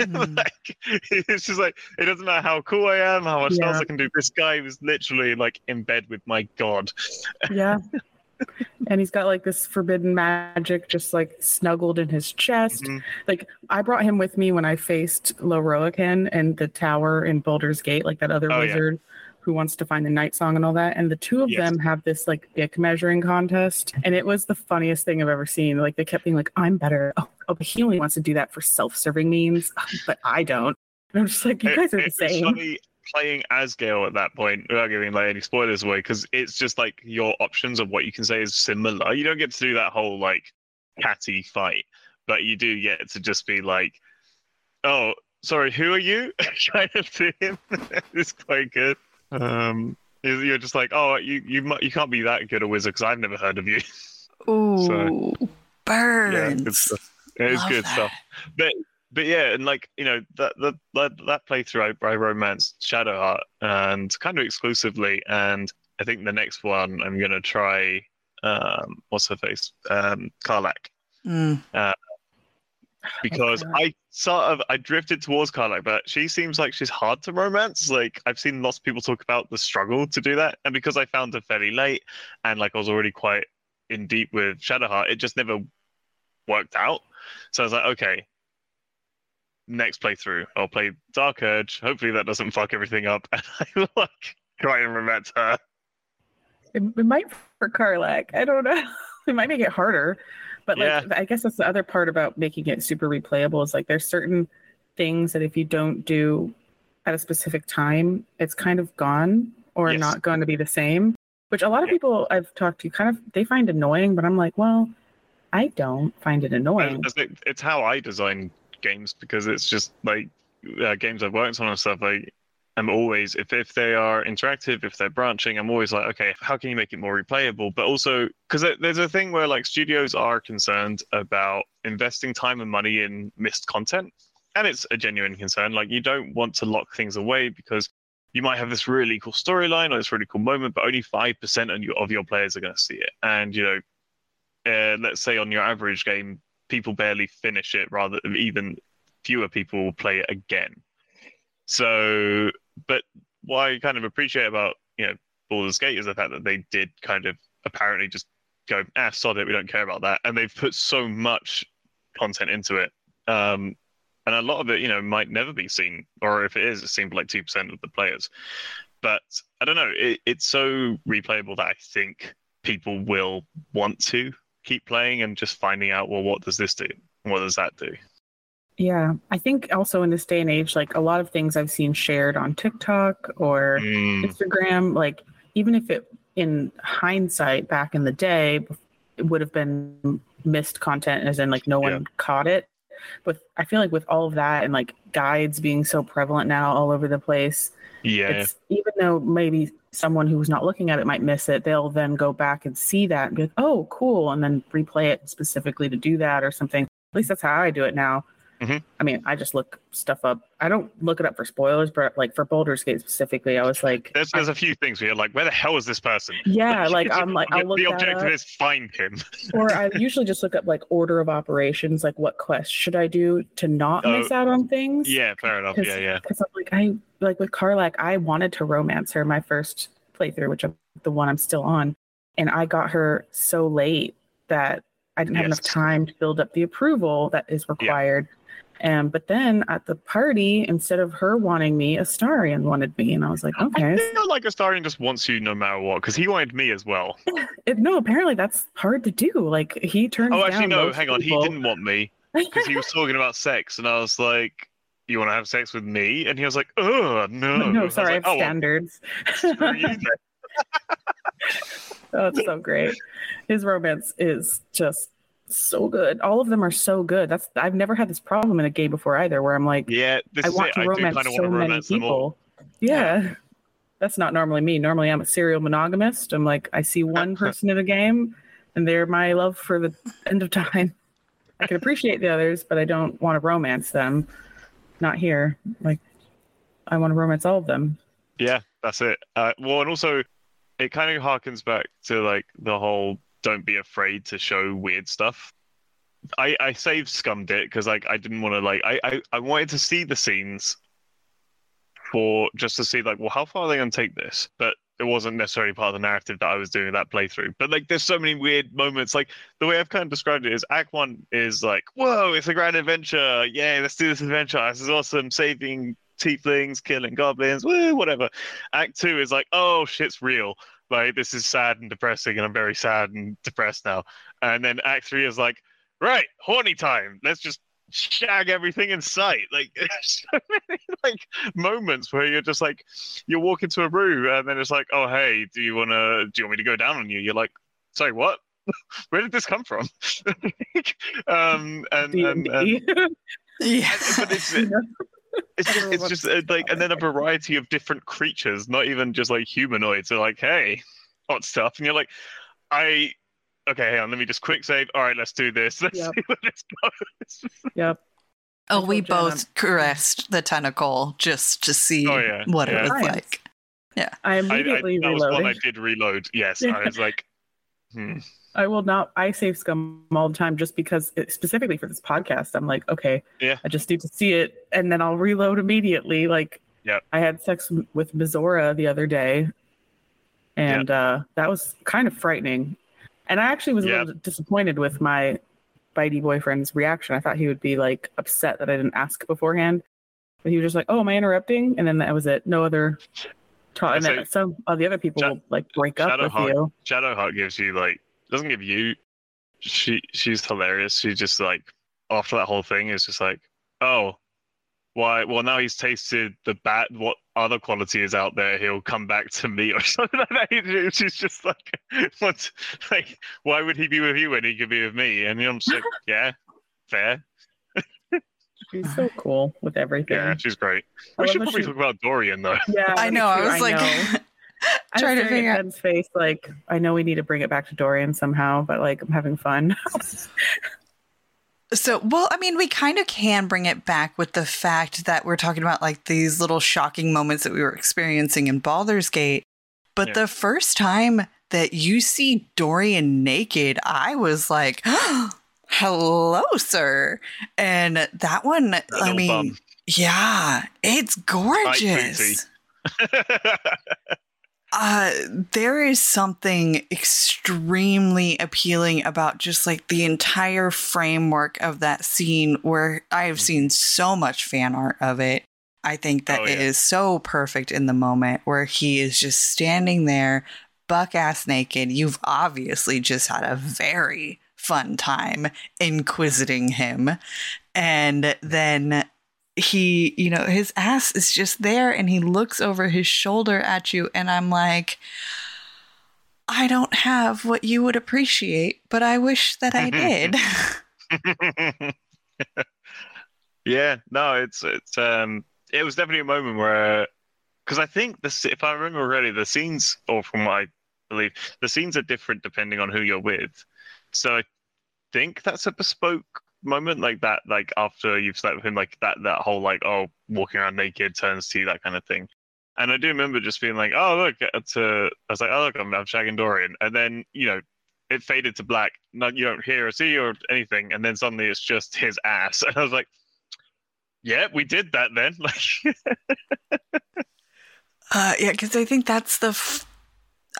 Mm. [laughs] like, it's just like it doesn't matter how cool I am, how much else I can do. This guy was literally like in bed with my god. Yeah. [laughs] and he's got like this forbidden magic just like snuggled in his chest. Mhm. Like I brought him with me when I faced Lorroakan and the tower in Baldur's Gate, like that other Oh, yeah. Who wants to find the night song and all that. And the two of Yes. them have this like dick measuring contest. And it was the funniest thing I've ever seen. Like they kept being like, I'm better. Oh, oh but he only wants to do that for self-serving means, oh, but I don't. And I'm just like, you It- guys are the it's same. playing as Gale at that point without giving like any spoilers away because it's just like your options of what you can say is similar. You don't get to do that whole like catty fight, but you do get to just be like, "Oh, sorry, who are you?" [laughs] kind of him. [laughs] it's quite good. Um, you're just like, "Oh, you you you can't be that good a wizard because I've never heard of you." [laughs] Ooh, burns. yeah, good stuff. It is good that. stuff. But but yeah, and like you know that that that, that playthrough I, I romance Shadowheart and kind of exclusively, and I think the next one I'm gonna try. Um, what's her face? Um, Karlach, Mm. Because. I sort of I drifted towards Karlach, but she seems like she's hard to romance. Like I've seen lots of people talk about the struggle to do that, and because I found her fairly late, and like I was already quite in deep with Shadowheart, it just never worked out. So I was like, okay, next playthrough, I'll play Dark Urge. Hopefully that doesn't fuck everything up, and [laughs] I like try and romance her. It, it might for Karlach. I don't know. [laughs] It might make it harder. But like Yeah. I guess that's the other part about making it super replayable is like there's certain things that if you don't do at a specific time, it's kind of gone or Yes. not going to be the same. Which a lot of Yeah. people I've talked to kind of they find annoying, but I'm like, well, I don't find it annoying. It's how I design games because it's just like uh, games I've worked on and stuff. Like I'm always if if they are interactive, if they're branching, I'm always like, okay, how can you make it more replayable? But also because there's a thing where like studios are concerned about investing time and money in missed content, and it's a genuine concern. Like you don't want to lock things away because you might have this really cool storyline or this really cool moment, but only five percent of your players are going to see it, and you know uh, let's say on your average game, people barely finish it, rather than even fewer people will play it again. So, but what I kind of appreciate about you know Baldur's Gate is the fact that they did kind of apparently just go, ah, sod it, we don't care about that, and they've put so much content into it. Um, and a lot of it, you know, might never be seen, or if it is, it seems like two percent of the players. But I don't know, it, it's so replayable that I think people will want to keep playing and just finding out, well, what does this do? What does that do? Yeah. I think also in this day and age, like a lot of things I've seen shared on TikTok or Mm, Instagram, like even if it in hindsight back in the day it would have been missed content as in like no one Yeah. caught it. But I feel like with all of that and like guides being so prevalent now all over the place, yeah, it's even though maybe someone who's not looking at it might miss it, they'll then go back and see that and be like, oh, cool, and then replay it specifically to do that or something. At least that's how I do it now. Mhm. I mean, I just look stuff up. I don't look it up for spoilers, but like for Baldur's Gate specifically, I was like, there's there's a few things where like, where the hell is this person? yeah, [laughs] like I'm like I'll look the objective is find him. [laughs] or I usually just look up like order of operations, like what quest should I do to not Oh, miss out on things. yeah, fair enough. Yeah, yeah. Because I'm like I like with Karlach, I wanted to romance her my first playthrough, which I'm the one I'm still on, and I got her so late that I didn't have enough time to build up the approval that is required. And but then at the party, instead of her wanting me, Astarion wanted me, and I was like, okay. I feel like Astarion just wants you no matter what, because he wanted me as well. [laughs] It, no, apparently that's hard to do. Like he turned. Oh, actually, no, hang on. He didn't want me. [laughs] because he was talking about sex, and I was like, "You want to have sex with me?" And he was like, "Oh no, no, sorry, I like, have "Oh, standards. then." [laughs] oh, it's so great. His romance is just so good. All of them are so good. That's I've never had this problem in a game before either, where I'm like, Yeah, this I is want it. to I romance kind of so to many romance them all. people. Yeah. [laughs] That's not normally me. Normally I'm a serial monogamist. I'm like, I see one [laughs] person in a game and they're my love for the [laughs] end of time. I can appreciate the others, but I don't want to romance them. Not here. Like I want to romance all of them. Yeah, that's it. Uh, well, and also, it kind of harkens back to like the whole "don't be afraid to show weird stuff." I I saved scummed it because like I didn't want to like I, I I wanted to see the scenes for just to see like well how far are they gonna take this, but it wasn't necessarily part of the narrative that I was doing that playthrough. But like, there's so many weird moments. Like the way I've kind of described it is, Act One is like, "Whoa, it's a grand adventure! Yay, let's do this adventure! This is awesome! Saving tieflings, killing goblins, woo, whatever." Act Two is like, "Oh, shit's real! Like this is sad and depressing, and I'm very sad and depressed now." And then Act Three is like, "Right, horny time! Let's just." shag everything in sight like [laughs] so many like moments where you're just like you walk into a room and then it's like, oh hey, do you wanna do you want me to go down on you? You're like, sorry, what? [laughs] Where did this come from? [laughs] um, and, and, and D&D. Yeah. but it's it's just it's just uh, like and then a variety of different creatures, not even just like humanoids. Are like, hey, hot stuff, and you're like, I. Okay, hang on. Let me just quick save. All right, let's do this. [laughs] Let's Yep. see where this goes. [laughs] yep. Oh, we told Jenna- both caressed the tentacle just to see Oh, yeah, what yeah. it was Science. like. I I, I, immediately that was one I did reload. Yes, I was like, [laughs] hmm. I will not. I save scum all the time just because, it, specifically for this podcast, I'm like, okay, Yeah. I just need to see it, and then I'll reload immediately. Like, Yep. I had sex with Mizora the other day, and uh, that was kind of frightening. And I actually was a little disappointed with my bitey boyfriend's reaction. I thought he would be like upset that I didn't ask beforehand, but he was just like, "Oh, am I interrupting?" And then that was it. No other. Talk. And then some of the other people Sha- will like break up with Shadowheart- you. Shadowheart gives you like doesn't give you. She she's hilarious. She just like after that whole thing is just like, oh, why? Well, now he's tasted the bat. What other quality is out there? He'll come back to me or [laughs] something like that. She's just like, [laughs] what? Like, why would he be with you when he could be with me? And I'm just like, [laughs] yeah, fair. She's so cool with everything. Yeah, she's great. I We should probably she- talk about Dorian though. Yeah, I know. I too, was like, know. I'm trying to staring figure out. Ben's face. Like, I know we need to bring it back to Dorian somehow, but like, I'm having fun. [laughs] So, well, I mean, we kind of can bring it back with the fact that we're talking about like these little shocking moments that we were experiencing in Baldur's Gate. But Yeah. the first time that you see Dorian naked, I was like, [gasps] hello, sir. And that one, I little mean, bum. yeah, it's gorgeous. [laughs] Uh, there is something extremely appealing about just like the entire framework of that scene where I have seen so much fan art of it. I think that Oh, yeah. is so perfect in the moment where he is just standing there, buck ass naked. You've obviously just had a very fun time inquisiting him. And then he, you know, his ass is just there and he looks over his shoulder at you. And I'm like, I don't have what you would appreciate, but I wish that I did. [laughs] [laughs] yeah, no, it's it's um it was definitely a moment where because I think this if I remember already the scenes or from what I believe the scenes are different depending on who you're with. So I think that's a bespoke moment like that like after you've slept with him like that that whole like oh walking around naked turns to you that kind of thing. And I do remember just being like, oh look, it's uh, I was like, oh look, I'm, I'm shagging Dorian, and then you know it faded to black. No, you don't hear or see or anything, and then suddenly it's just [laughs] his ass, and I was like, "Yeah, we did that then." [laughs] Like, Uh, yeah, because I think that's the. F-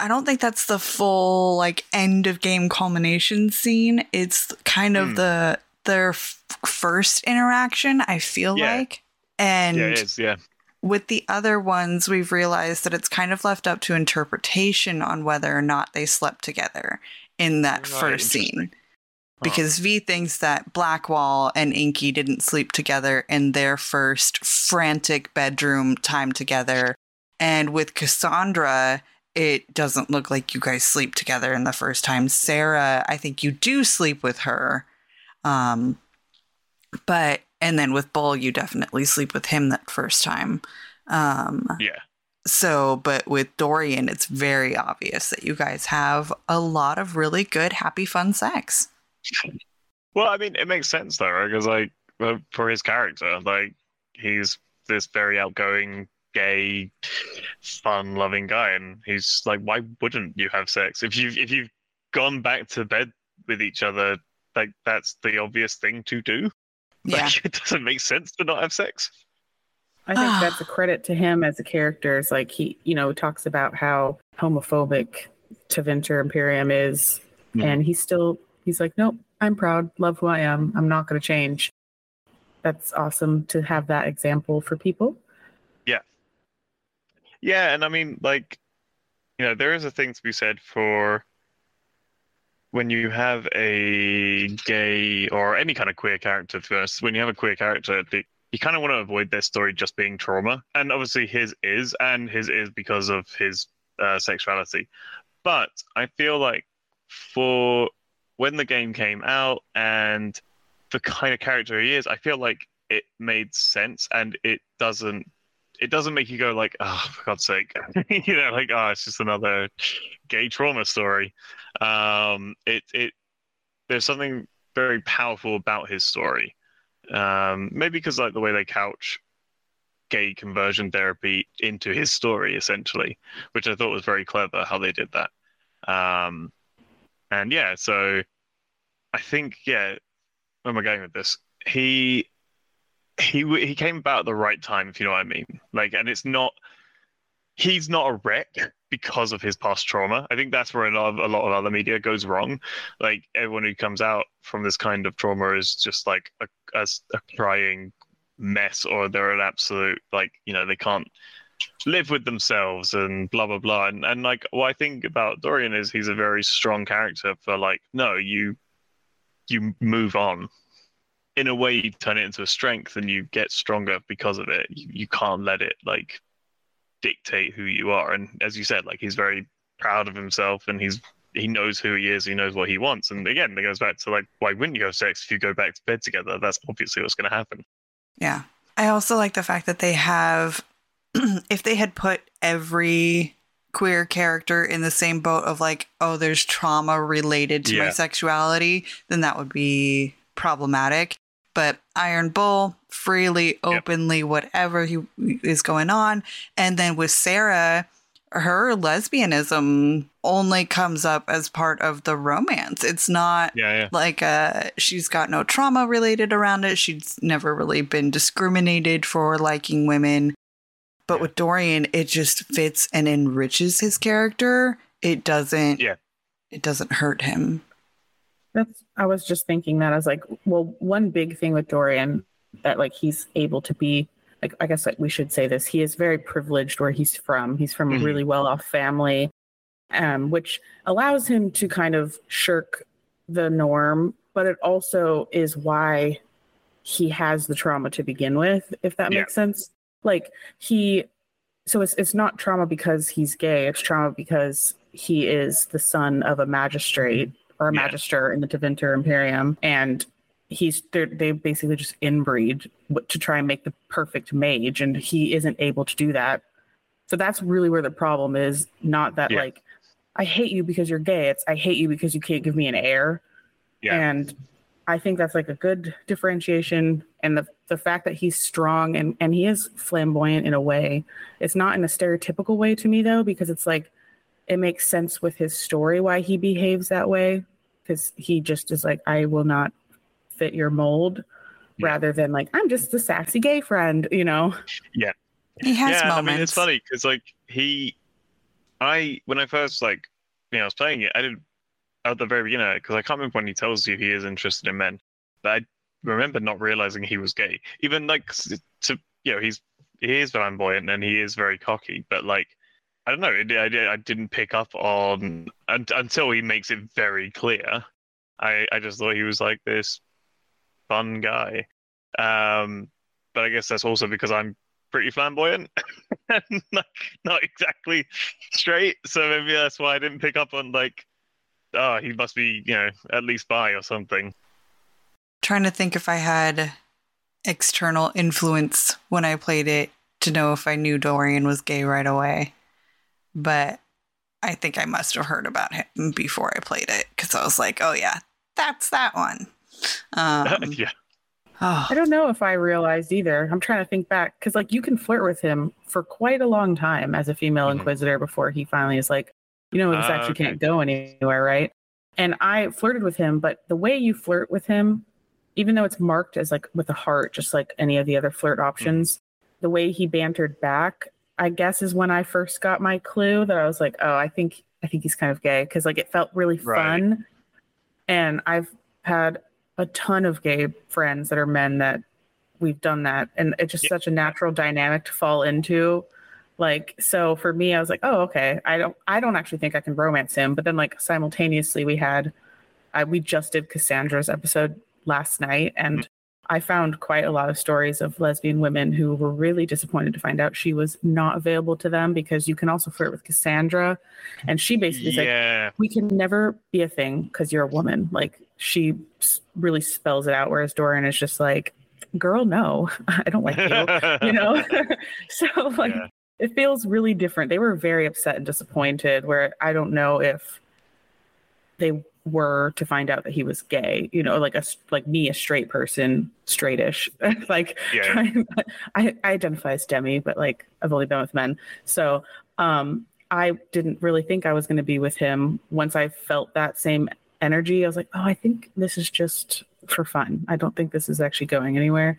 I don't think that's the full like end of game culmination scene. It's kind of Hmm. the their f- first interaction. I feel Yeah. like, and yeah, is. Yeah, with the other ones, we've realized that it's kind of left up to interpretation on whether or not they slept together in that Right, first scene. interesting. because V thinks that Blackwall and Inky didn't sleep together in their first frantic bedroom time together. And with Cassandra, it doesn't look like you guys sleep together in the first time. Sera, I think you do sleep with her. Um, but, and then with Bull, you definitely sleep with him that first time. Um, Yeah. so, but with Dorian, it's very obvious that you guys have a lot of really good, happy, fun sex. Well, I mean, it makes sense though, right? Because like for his character, like he's this very outgoing, gay, fun-loving guy, and he's like, why wouldn't you have sex if you if you've gone back to bed with each other? Like that's the obvious thing to do. Yeah. Like, [laughs] it doesn't make sense to not have sex. I think that's a credit to him as a character. It's like he, you know, talks about how homophobic Tevinter Imperium is, Mhm. and he's still he's like, nope, I'm proud, love who I am. I'm not going to change. That's awesome to have that example for people. Yeah. Yeah, and I mean, like, you know, there is a thing to be said for when you have a gay or any kind of queer character, first, when you have a queer character, the, you kind of want to avoid their story just being trauma. And obviously, his is, and his is because of his uh, sexuality. But I feel like for when the game came out and the kind of character he is, I feel like it made sense and it doesn't it doesn't make you go like, oh, for God's sake, [laughs] you know, like, oh, it's just another gay trauma story. Um, it it there's something very powerful about his story. Um, maybe because like the way they couch gay conversion therapy into his story, essentially, which I thought was very clever how they did that. Um, and yeah, so I think yeah, where am I going with this? He he he came about at the right time, if you know what I mean. Like, and it's not he's not a wreck because of his past trauma. I think that's where a lot of a lot of other media goes wrong. Like everyone who comes out from this kind of trauma is just like a, a, a crying mess, or they're an absolute like you know they can't live with themselves and blah blah blah. And and like what I think about Dorian is he's a very strong character for like no you you move on in a way you turn it into a strength and you get stronger because of it. You, you can't let it like dictate who you are. And as you said like he's very proud of himself and he's he knows who he is. He knows what he wants. And again it goes back to like why wouldn't you have sex if you go back to bed together? That's obviously what's going to happen. Yeah. I also like the fact that they have, [clears throat] if they had put every queer character in the same boat of like, oh, there's trauma related to my sexuality, then that would be problematic. But Iron Bull, freely, openly, whatever he is going on. And then with Sera, her lesbianism only comes up as part of the romance. It's not yeah yeah. like uh she's got no trauma related around it. She's never really been discriminated for liking women. But with dorian it just fits and enriches his character. It doesn't Yeah. it doesn't hurt him That's I was just thinking that I was like, well, one big thing with Dorian that like he's able to be like I guess like we should say this. He is very privileged where he's from. He's from Mhm. a really well off family, um, which allows him to kind of shirk the norm, but it also is why he has the trauma to begin with, if that Yeah. makes sense. Like he so it's it's not trauma because he's gay, it's trauma because he is the son of a magistrate or a Yeah. magister in the Tevinter Imperium, and he's they're- basically just inbreed to try and make the perfect mage, and he isn't able to do that. So that's really where the problem is. Not that Yeah. like I hate you because you're gay. It's I hate you because you can't give me an heir. Yeah. And I think that's like a good differentiation. And the the fact that he's strong and and he is flamboyant in a way. It's not in a stereotypical way to me though, because it's like it makes sense with his story why he behaves that way. Because he just is like, I will not fit your mold, Yeah. rather than like I'm just the sassy gay friend, you know. Yeah. He has yeah, moments I mean it's funny because like he, I when I first like you know I was playing it, I didn't at the very beginning because I can't remember when he tells you he is interested in men, but I remember not realizing he was gay. Even like to you know he's he is flamboyant and he is very cocky, but like I don't know, I, I didn't pick up on un, until he makes it very clear. I I just thought he was like this fun guy. Um, but I guess that's also because I'm pretty flamboyant [laughs] and like not exactly straight. So maybe that's why I didn't pick up on like, oh, he must be you know at least bi or something. Trying to think if I had external influence when I played it to know if I knew Dorian was gay right away. But I think I must have heard about him before I played it because I was like, oh, yeah, that's that one. [laughs] Um, yeah. oh, I don't know if I realized either. I'm trying to think back because, like, you can flirt with him for quite a long time as a female Mhm. inquisitor before he finally is like, you know, this Ah, actually okay. can't go anywhere, right? And I flirted with him, but the way you flirt with him, even though it's marked as like with a heart, just like any of the other flirt options, the way he bantered back, I guess, is when I first got my clue that I was like, oh, I think I think he's kind of gay because like it felt really Right. fun, and I've had a ton of gay friends that are men that we've done that and it's just Yeah. such a natural dynamic to fall into. Like so for me i was like oh okay. I don't i don't actually think i can romance him. But then like simultaneously we had I, we just did cassandra's episode last night and mm. I found quite a lot of stories of lesbian women who were really disappointed to find out she was not available to them because you can also flirt with cassandra and she basically said Yeah. we can never be a thing because you're a woman. Like she really spells it out, whereas Dorian is just like, girl, no, [laughs] I don't like you, you know? [laughs] [laughs] so like Yeah. it feels really different. They were very upset and disappointed where I don't know if they were to find out that he was gay, you know, like a like me, a straight person, straightish, [laughs] like Yeah. trying, [laughs] I, I identify as demi, but like I've only been with men. So um I didn't really think I was going to be with him. Once I felt that same energy, I was like, oh, I think this is just for fun. I don't think this is actually going anywhere.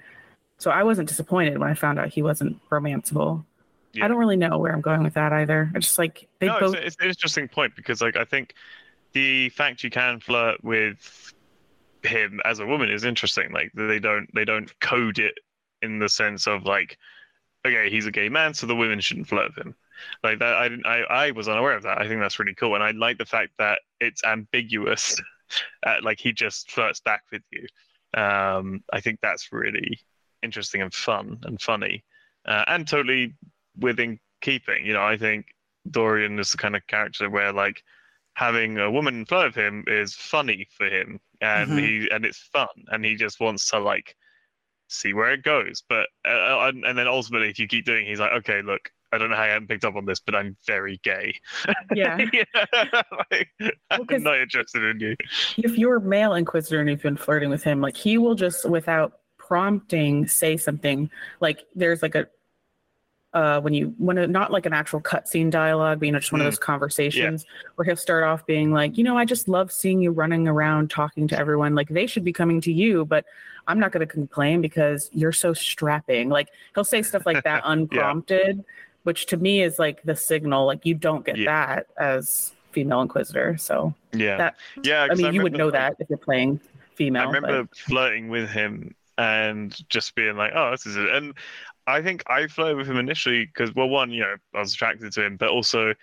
So I wasn't disappointed when I found out he wasn't romanceable. Yeah. I don't really know where I'm going with that either. I just like they no, both. it's, it's an interesting point because like I think the fact you can flirt with him as a woman is interesting. Like they don't they don't code it in the sense of like, okay, he's a gay man, so the women shouldn't flirt with him. Like that, I. I, I was unaware of that. I think that's really cool, and I like the fact that it's ambiguous. [laughs] Uh, like he just flirts back with you. Um, I think that's really interesting and fun and funny, uh, and totally within keeping. You know, I think Dorian is the kind of character where like having a woman flirt with him is funny for him, and Mhm. he and it's fun, and he just wants to like see where it goes. But uh, and, and then ultimately, if you keep doing, it, he's like, okay, look. I don't know how I haven't picked up on this, but I'm very gay. yeah. [laughs] like, I'm 'cause- not interested in you. if you're male inquisitor and you've been flirting with him, like he will just without prompting say something. Like there's like a uh when you when it, not like an actual cutscene dialogue, but you know, just one of Mm. those conversations where he'll start off being like, you know, I just love seeing you running around talking to everyone. Like they should be coming to you, but I'm not gonna complain because you're so strapping. Like he'll say stuff like that [laughs] unprompted, which to me is like the signal, like you don't get Yeah. that as female inquisitor. So Yeah, That- yeah. I mean, you would know that if you're playing female. I remember but- flirting with him and just being like, "Oh, this is it." And I think I flirted with him initially because, well, one, you know, I was attracted to him, but also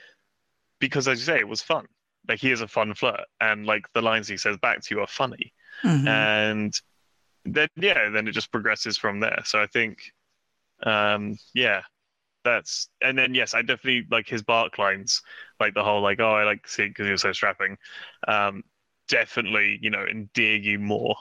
because, as you say, it was fun. Like he is a fun flirt, and like the lines he says back to you are funny, mhm. and then yeah, then it just progresses from there. So I think, um, yeah, that's and then yes, I definitely like his bark lines, like the whole like, "Oh, I like seeing because you're so strapping." Um, definitely, you know, endear you more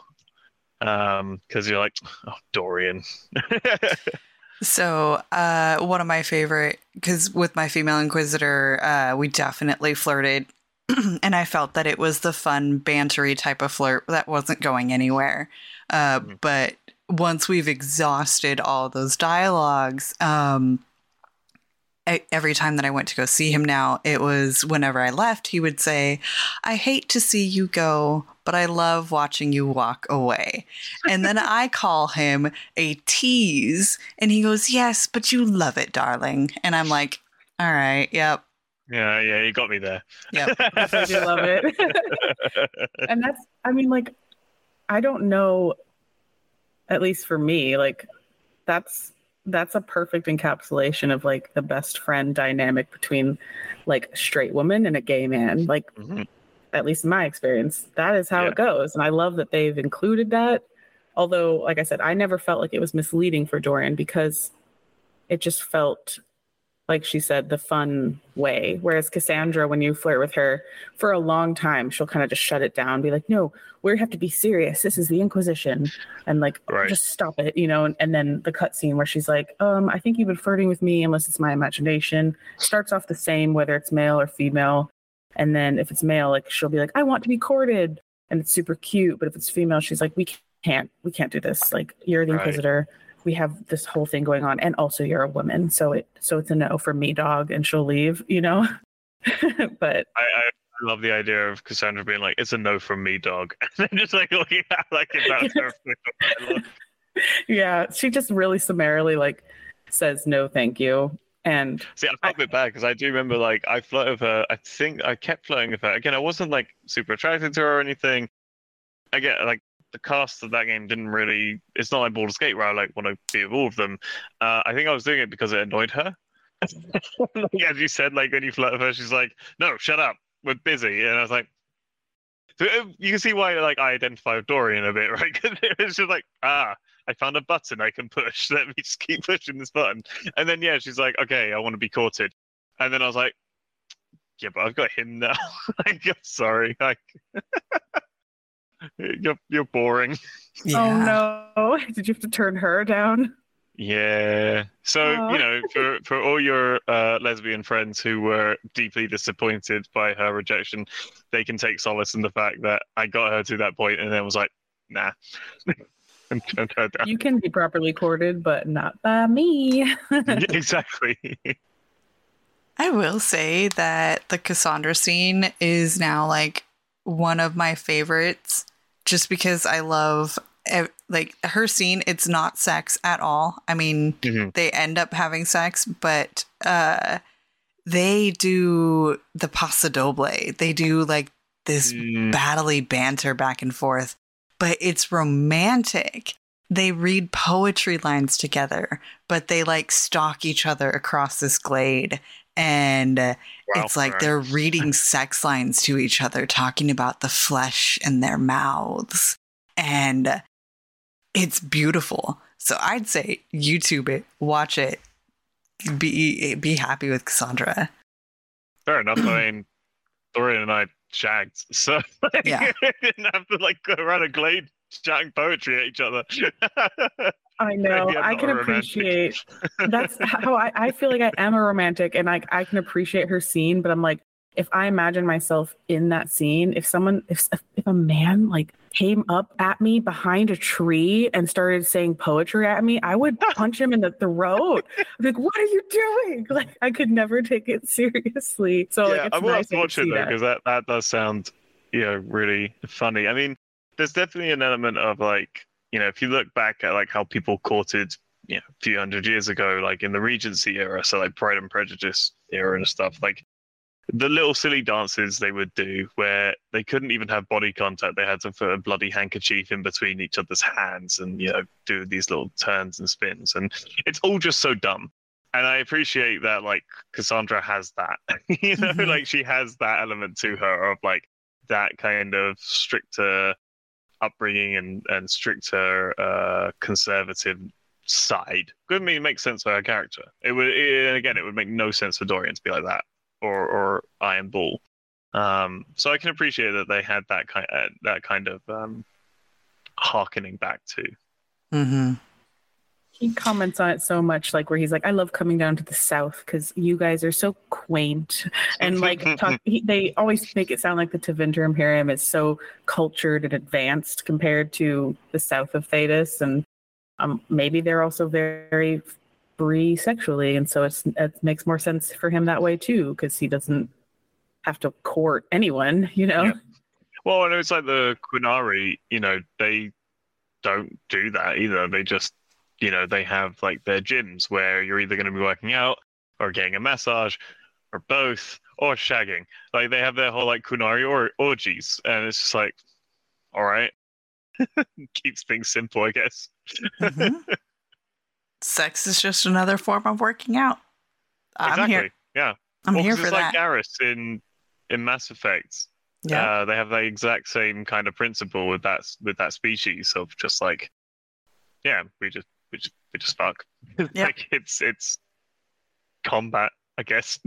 because you're like, oh, Dorian. [laughs] So, uh, one of my favorite, because with my female inquisitor, uh, we definitely flirted, [clears throat] and I felt that it was the fun, bantery type of flirt that wasn't going anywhere. Uh, Mhm. But once we've exhausted all those dialogues, um, every time that I went to go see him now, it was whenever I left, he would say, I hate to see you go, but I love watching you walk away. And then [laughs] I call him a tease, and he goes, Yes, but you love it, darling. And I'm like, All right, yep, yeah, yeah, you got me there. yep. [laughs] I do love it. [laughs] and that's, I mean, like, I don't know, at least for me, like, that's that's a perfect encapsulation of like the best friend dynamic between like a straight woman and a gay man. Like Mhm. at least in my experience, that is how Yeah. it goes. And I love that they've included that. Although, like I said, I never felt like it was misleading for Dorian because it just felt like she said the fun way. Whereas Cassandra, when you flirt with her for a long time, she'll kind of just shut it down, be like, no, we have to be serious. This is the Inquisition. And like, Right. just stop it, you know? And, and then the cutscene where she's like, um, I think you've been flirting with me unless it's my imagination. Starts off the same, whether it's male or female. And then if it's male, like she'll be like, I want to be courted. And it's super cute. But if it's female, she's like, we can't, we can't do this. Like, you're the Right. We have this whole thing going on and also you're a woman so it so it's a no for me dog and she'll leave you know [laughs] but I, I love the idea of Cassandra being like, "It's a no from me, dog," [laughs] and then just like looking [laughs] at like if that's her yeah she just really summarily like says no thank you and See, I felt a bit bad because I do remember like I flirted with her. I think I kept flirting with her. Again, I wasn't like super attracted to her or anything. I get like the cast of that game didn't really. It's not like Baldur's Gate where I like want to be with all of them. Uh, I think I was doing it because it annoyed her. [laughs] like, as you said, like when you flirt with her, she's like, "No, shut up, we're busy," and I was like. So uh, you can see why like I identify with Dorian a bit, [laughs] right? 'Cause it was just like, ah, I found a button I can push. [laughs] Let me just keep pushing this button. And then yeah, she's like, okay, I want to be courted. And then I was like, yeah, but I've got him now. like, I'm sorry. Like, [laughs] you're you're boring. oh no [laughs] did you have to turn her down Yeah. So Aw. you know, for for all your uh, lesbian friends who were deeply disappointed by her rejection, they can take solace in the fact that I got her to that point and then was like, nah, [laughs] and turned her down. you can be properly courted but not by me exactly. I will say that the Cassandra scene is now like one of my favorites just because I love like her scene it's not sex at all. I mean, Mhm. they end up having sex, but uh they do the paso doble. They do like this Mm. battly banter back and forth, but it's romantic. They read poetry lines together, but they like stalk each other across this glade. And uh, Wow, it's like right. they're reading sex lines to each other, talking about the flesh in their mouths. And uh, it's beautiful. So I'd say YouTube it, watch it, be be happy with Cassandra. Fair enough. I [clears throat] mean, Dorian and I shagged, so like, [laughs] Yeah. didn't have to like go around a glade chatting poetry at each other. [laughs] i know I'm i can appreciate [laughs] that's how I, I feel like I am a romantic and like I can appreciate her scene, but I'm like, if I imagine myself in that scene, if someone if if a man like came up at me behind a tree and started saying poetry at me, I would [laughs] punch him in the throat. I'd like, what are you doing? [laughs] Like I could never take it seriously. So like yeah, it's I will have nice to watch it though that. because that that does sound, you know, really funny. I mean, there's definitely an element of like, you know, if you look back at like how people courted, you know, a few hundred years ago, like in the Regency era, so like Pride and Prejudice era and stuff, like the little silly dances they would do where they couldn't even have body contact. They had to put a bloody handkerchief in between each other's hands and, you know, do these little turns and spins. And it's all just so dumb. And I appreciate that, like, Cassandra has that. [laughs] you know, Mhm. like, she has that element to her of, like, that kind of stricter upbringing and, and stricter uh, conservative side. Good mean it makes sense for her character. It would, it, and again, it would make no sense for Dorian to be like that or or Iron Bull. Um, so I can appreciate that they had that kind uh, that kind of um, harkening back to. Mm-hmm. He comments on it so much like where he's like i love coming down to the south because you guys are so quaint and [laughs] like talk, he, they always make it sound like the Tevinter Imperium is so cultured and advanced compared to the south of Thedas and um, maybe they're also very free sexually and so it's it makes more sense for him that way too because he doesn't have to court anyone you know Yeah. Well, and it's like the Qunari, you know, they don't do that either. They just, you know, they have like their gyms where you're either going to be working out or getting a massage or both or shagging. Like they have their whole like Qunari or orgies, and it's just like, all right, [laughs] keeps things simple, I guess. Mhm. [laughs] Sex is just another form of working out. I'm exactly. here. Yeah. I'm Well, here for it's that. like Garrus in in Mass Effect. Yeah. Uh, they have the exact same kind of principle with that with that species of just like, yeah, we just we just we just fuck. [laughs] Yeah. like it's it's combat, I guess.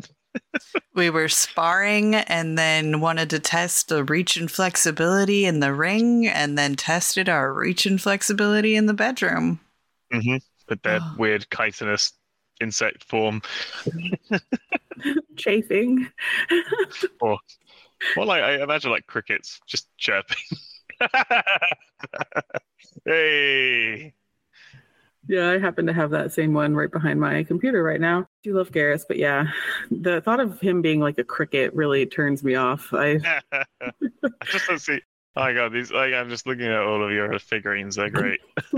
[laughs] we were sparring and then wanted to test the reach and flexibility in the ring and then tested our reach and flexibility in the bedroom. mm-hmm. With their Oh. weird chitinous insect form. Chafing. [laughs] Or like I imagine like crickets just chirping. hey. Yeah, I happen to have that same one right behind my computer right now. I do love Garrus, but yeah, the thought of him being like a cricket really turns me off. I [laughs] I just don't see. Oh my god, these like I'm just looking at all of your figurines. They're great. [laughs]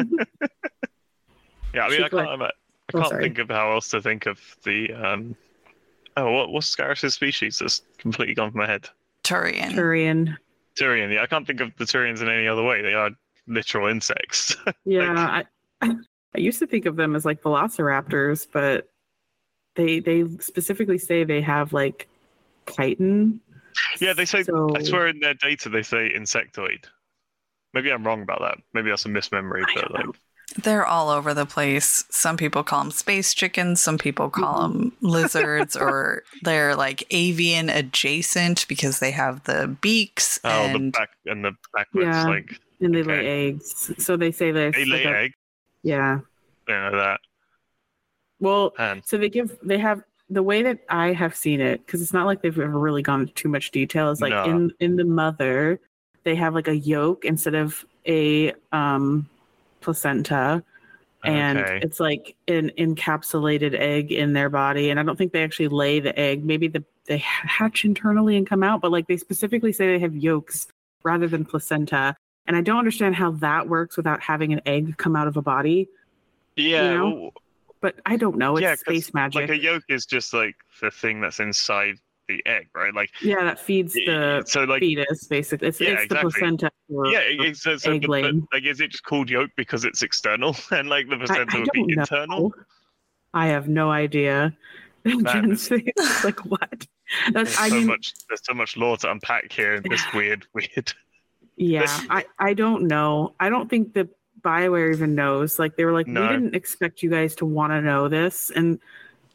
yeah, I mean, I can't, ima- I Oh, can't sorry. think of how else to think of the. um Oh, what what's Garrus's species? That's completely gone from my head. Turian. Turian. Turian. Yeah, I can't think of the Turians in any other way. They are literal insects. [laughs] Yeah, I, I used to think of them as like velociraptors, but they they specifically say they have like chitin. yeah, they say. So- I swear in their data they say insectoid. Maybe I'm wrong about that. Maybe that's a mismemory. But like. They're all over the place. Some people call them space chickens. Some people call mm-hmm. them lizards, or they're like avian adjacent because they have the beaks. oh, the and back and the backwards, Yeah. like and they Okay. lay eggs. So they say there's they lay like a- egg. Yeah. You know that. Well, And so they give they have the way that I have seen it because it's not like they've ever really gone into too much detail. Is like No. in in the mother, they have like a yolk instead of a um placenta. and Okay. it's like an encapsulated egg in their body and i don't think they actually lay the egg maybe the, they hatch internally and come out but like they specifically say they have yolks rather than placenta and i don't understand how that works without having an egg come out of a body yeah, know, well, but i don't know. It's Yeah, space magic. like a yolk is just like the thing that's inside the egg, right? Like yeah that feeds the so, like fetus basically. It's, Yeah, it's exactly. the placenta for, yeah, it- it's so, so egg but, like is it just called yolk because it's external? [laughs] And like the placenta I would be know. internal? i have no idea. [laughs] Jen's like [laughs] what? There's i so mean much there's so much lore to unpack here in this weird, weird. Yeah, I, I don't know. I don't think that Bioware even knows. Like they were like, No. we didn't expect you guys to want to know this, and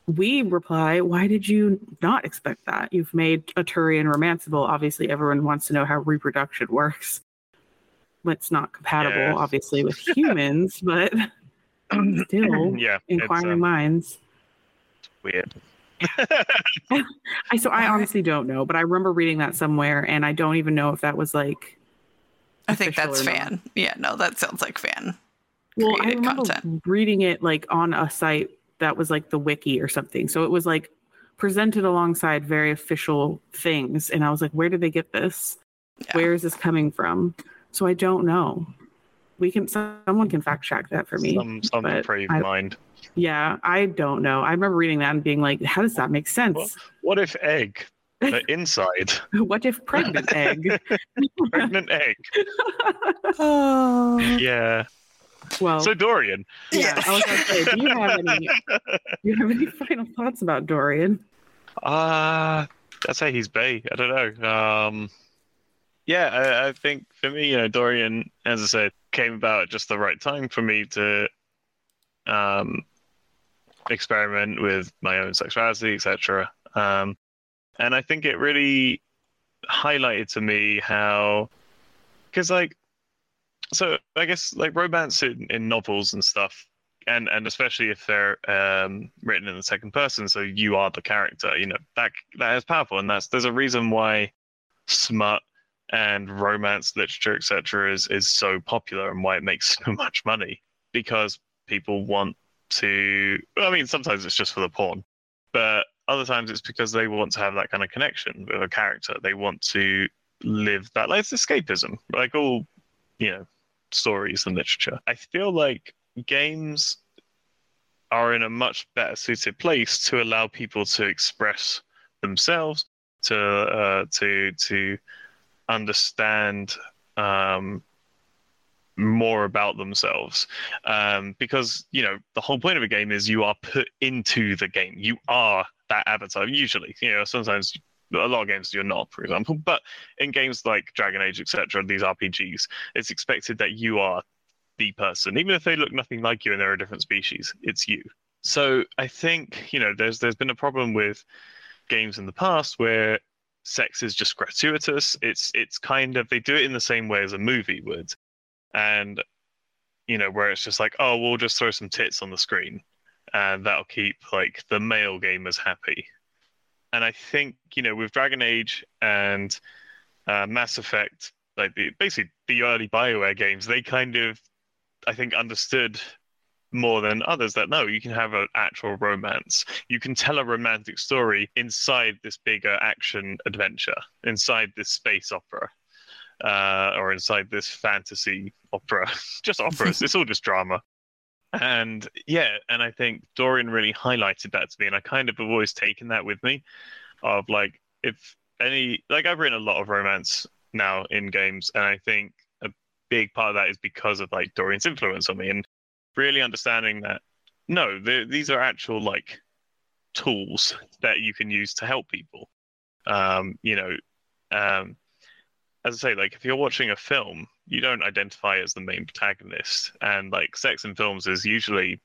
we reply, why did you not expect that? You've made a Turian romanceable. Obviously, everyone wants to know how reproduction works. It's not compatible, Yeah. obviously, with [laughs] humans, but still, [clears throat] yeah, inquiring um, minds. weird. [laughs] I so I [laughs] honestly don't know, but I remember reading that somewhere, and I don't even know if that was like I think that's or not. fan. Yeah, no, that sounds like fan. well, I created remember content. reading it like on a site that was like the wiki or something. So it was like presented alongside very official things, and I was like, where did they get this? Yeah. Where is this coming from? So I don't know. We can someone can fact check that for me. Some some depraved I- mind. Yeah, I don't know. I remember reading that and being like, how does that make sense? What? What if egg? The inside, [laughs] what if pregnant egg? [laughs] pregnant egg. Oh. Yeah. well, So Dorian. yeah, I was gonna say, do you have any? Do you have any [laughs] final thoughts about Dorian? Uh I'd say he's Bay. I don't know. Um, yeah, I, I think for me, you know, Dorian, as I said, came about at just the right time for me to um, experiment with my own sexuality, etc. Um, and I think it really highlighted to me how, because like, so I guess like romance in, in novels and stuff and and especially if they're um, written in the second person, so you are the character. You know that that is powerful, and that's there's a reason why smut and romance literature, etc., is is so popular and why it makes [laughs] so much money because people want to. I mean, sometimes it's just for the porn, but other times it's because they want to have that kind of connection with a character. They want to live that like it's escapism, like all you know stories and literature. I feel like games are in a much better suited place to allow people to express themselves, to uh, to to understand um, more about themselves, um, because you know the whole point of a game is you are put into the game. You are that avatar. Usually, you know, sometimes A lot of games you're not, for example. But in games like Dragon Age, etc., these RPGs, it's expected that you are the person, even if they look nothing like you and they're a different species. It's you. So I think you know there's there's been a problem with games in the past where sex is just gratuitous. It's it's kind of they do it in the same way as a movie would, and you know where it's just like oh we'll just throw some tits on the screen, and that'll keep like the male gamers happy. And I think you know with Dragon Age and uh, Mass Effect, like the basically the early Bioware games, they kind of I think understood more than others that no, you can have an actual romance. You can tell a romantic story inside this bigger action adventure, inside this space opera, uh, or inside this fantasy opera. [laughs] just operas. it's all just drama. And yeah, and I think Dorian really highlighted that to me, and I kind of have always taken that with me, of like if any like I've written a lot of romance now in games, and I think a big part of that is because of like Dorian's influence on me, and really understanding that no, these are actual like tools that you can use to help people. Um, you know, um, as I say, like if you're watching a film, you don't identify as the main protagonist, and like sex in films is usually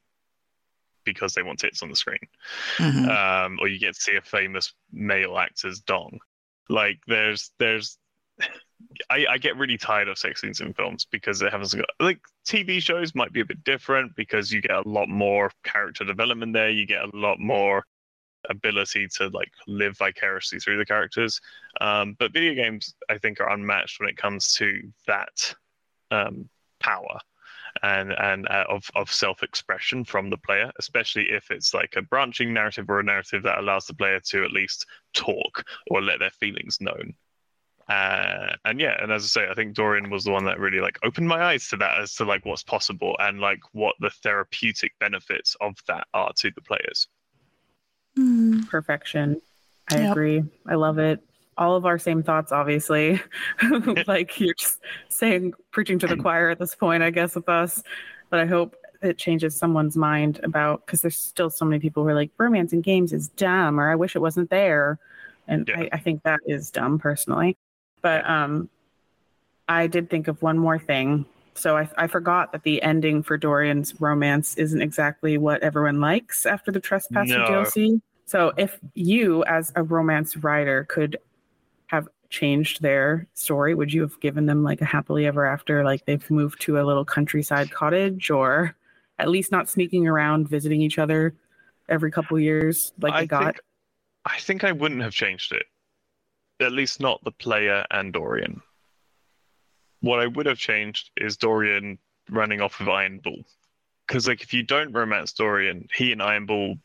because they want tits on the screen, mm-hmm. um, or you get to see a famous male actor's dong. Like there's there's [laughs] I, I, get really tired of sex scenes in films because it happens. Like TV shows might be a bit different because you get a lot more character development there. You get a lot more ability to like live vicariously through the characters. Um, but video games, I think, are unmatched when it comes to that um, power and and uh, of of self expression from the player, especially if it's like a branching narrative or a narrative that allows the player to at least talk or let their feelings known. Uh, and yeah, and as I say, I think Dorian was the one that really like opened my eyes to that as to like what's possible and like what the therapeutic benefits of that are to the players. Mm. Perfection. I yep. agree. I love it. All of our same thoughts, obviously. [laughs] like you're just saying, preaching to the choir at this point, I guess, with us. But I hope it changes someone's mind about because there's still so many people who are like, romance in games is dumb, or I wish it wasn't there. And yeah. I, I think that is dumb personally. But um, I did think of one more thing. So I, I forgot that the ending for Dorian's romance isn't exactly what everyone likes after the Trespasser no. DLC. So if you, as a romance writer, could have changed their story, would you have given them like a happily ever after, like they've moved to a little countryside cottage, or at least not sneaking around visiting each other every couple years like I they got? Think, I think I wouldn't have changed it at least not the player and Dorian. What I would have changed is Dorian running off with Iron Bull. Because like if you don't romance Dorian, he and Iron Bull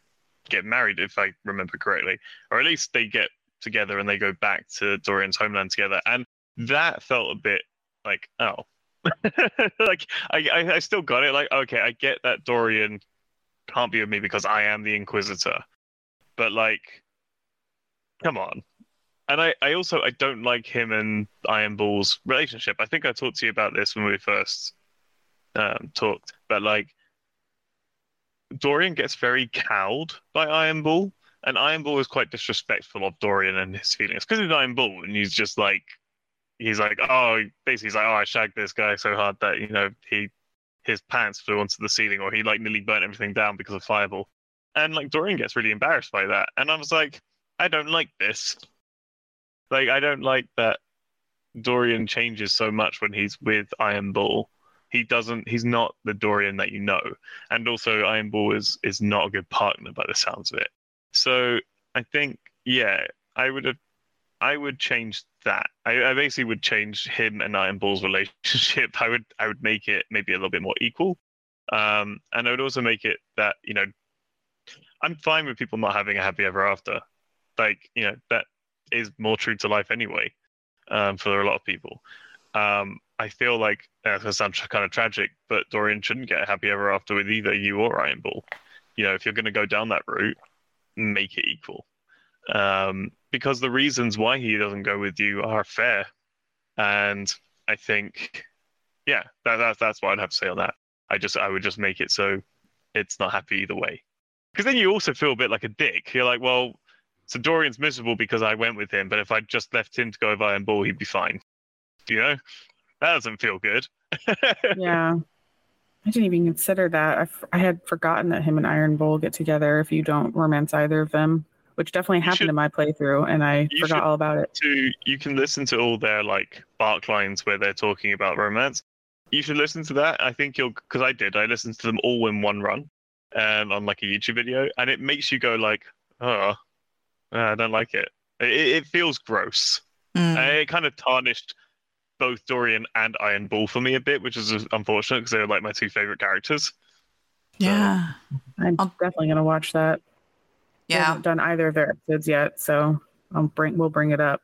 get married, if I remember correctly, or at least they get together and they go back to Dorian's homeland together. And that felt a bit like, oh, [laughs] like I, I, I still got it. Like, okay, I get that Dorian can't be with me because I am the Inquisitor, but like, come on, and I, I also I don't like him and Iron Bull's relationship. I think I talked to you about this when we first um, talked, but like Dorian gets very cowed by Iron Bull, and Iron Bull is quite disrespectful of Dorian and his feelings because he's Iron Bull, and he's just like he's like oh basically he's like oh I shagged this guy so hard that you know he his pants flew onto the ceiling or he like nearly burnt everything down because of Fireball, and like Dorian gets really embarrassed by that, and I was like I don't like this. Like I don't like that Dorian changes so much when he's with Iron Bull. He doesn't. He's not the Dorian that you know, and also Iron Bull is is not a good partner by the sounds of it. So I think, yeah, I would have, I would change that. I, I basically would change him and Iron Bull's [laughs] relationship. I would, I would make it maybe a little bit more equal, um, and I would also make it that you know, I'm fine with people not having a happy ever after. Like you know that is more true to life anyway um, for a lot of people. Um, I feel like that's going to sound kind of tragic, but Dorian shouldn't get happy ever after with either you or Iron Bull. You know, if you're going to go down that route, make it equal. Um, because the reasons why he doesn't go with you are fair. And I think, yeah, that, that, that's what I'd have to say on that. I just, I would just make it so it's not happy either way. Because then you also feel a bit like a dick. You're like, well, So Dorian's miserable because I went with him, but if I just left him to go with Iron Bull, he'd be fine. You know, that doesn't feel good. [laughs] Yeah. I didn't even consider that. I, f- I had forgotten that him and Iron Bull get together if you don't romance either of them, which definitely happened should- in my playthrough, and I forgot all about it. to you can listen to all their like bark lines where they're talking about romance. You should listen to that. I think you'll because I did. I listened to them all in one run, um, on like a YouTube video, and it makes you go like, oh, I don't like it. It, it feels gross. Mm. It kind of tarnished both Dorian and Iron Bull for me a bit, which is unfortunate because they were like my two favorite characters. yeah. I'm I'll- definitely gonna watch that. I Yeah. haven't done either of their episodes yet, so I'll bring we'll bring it up.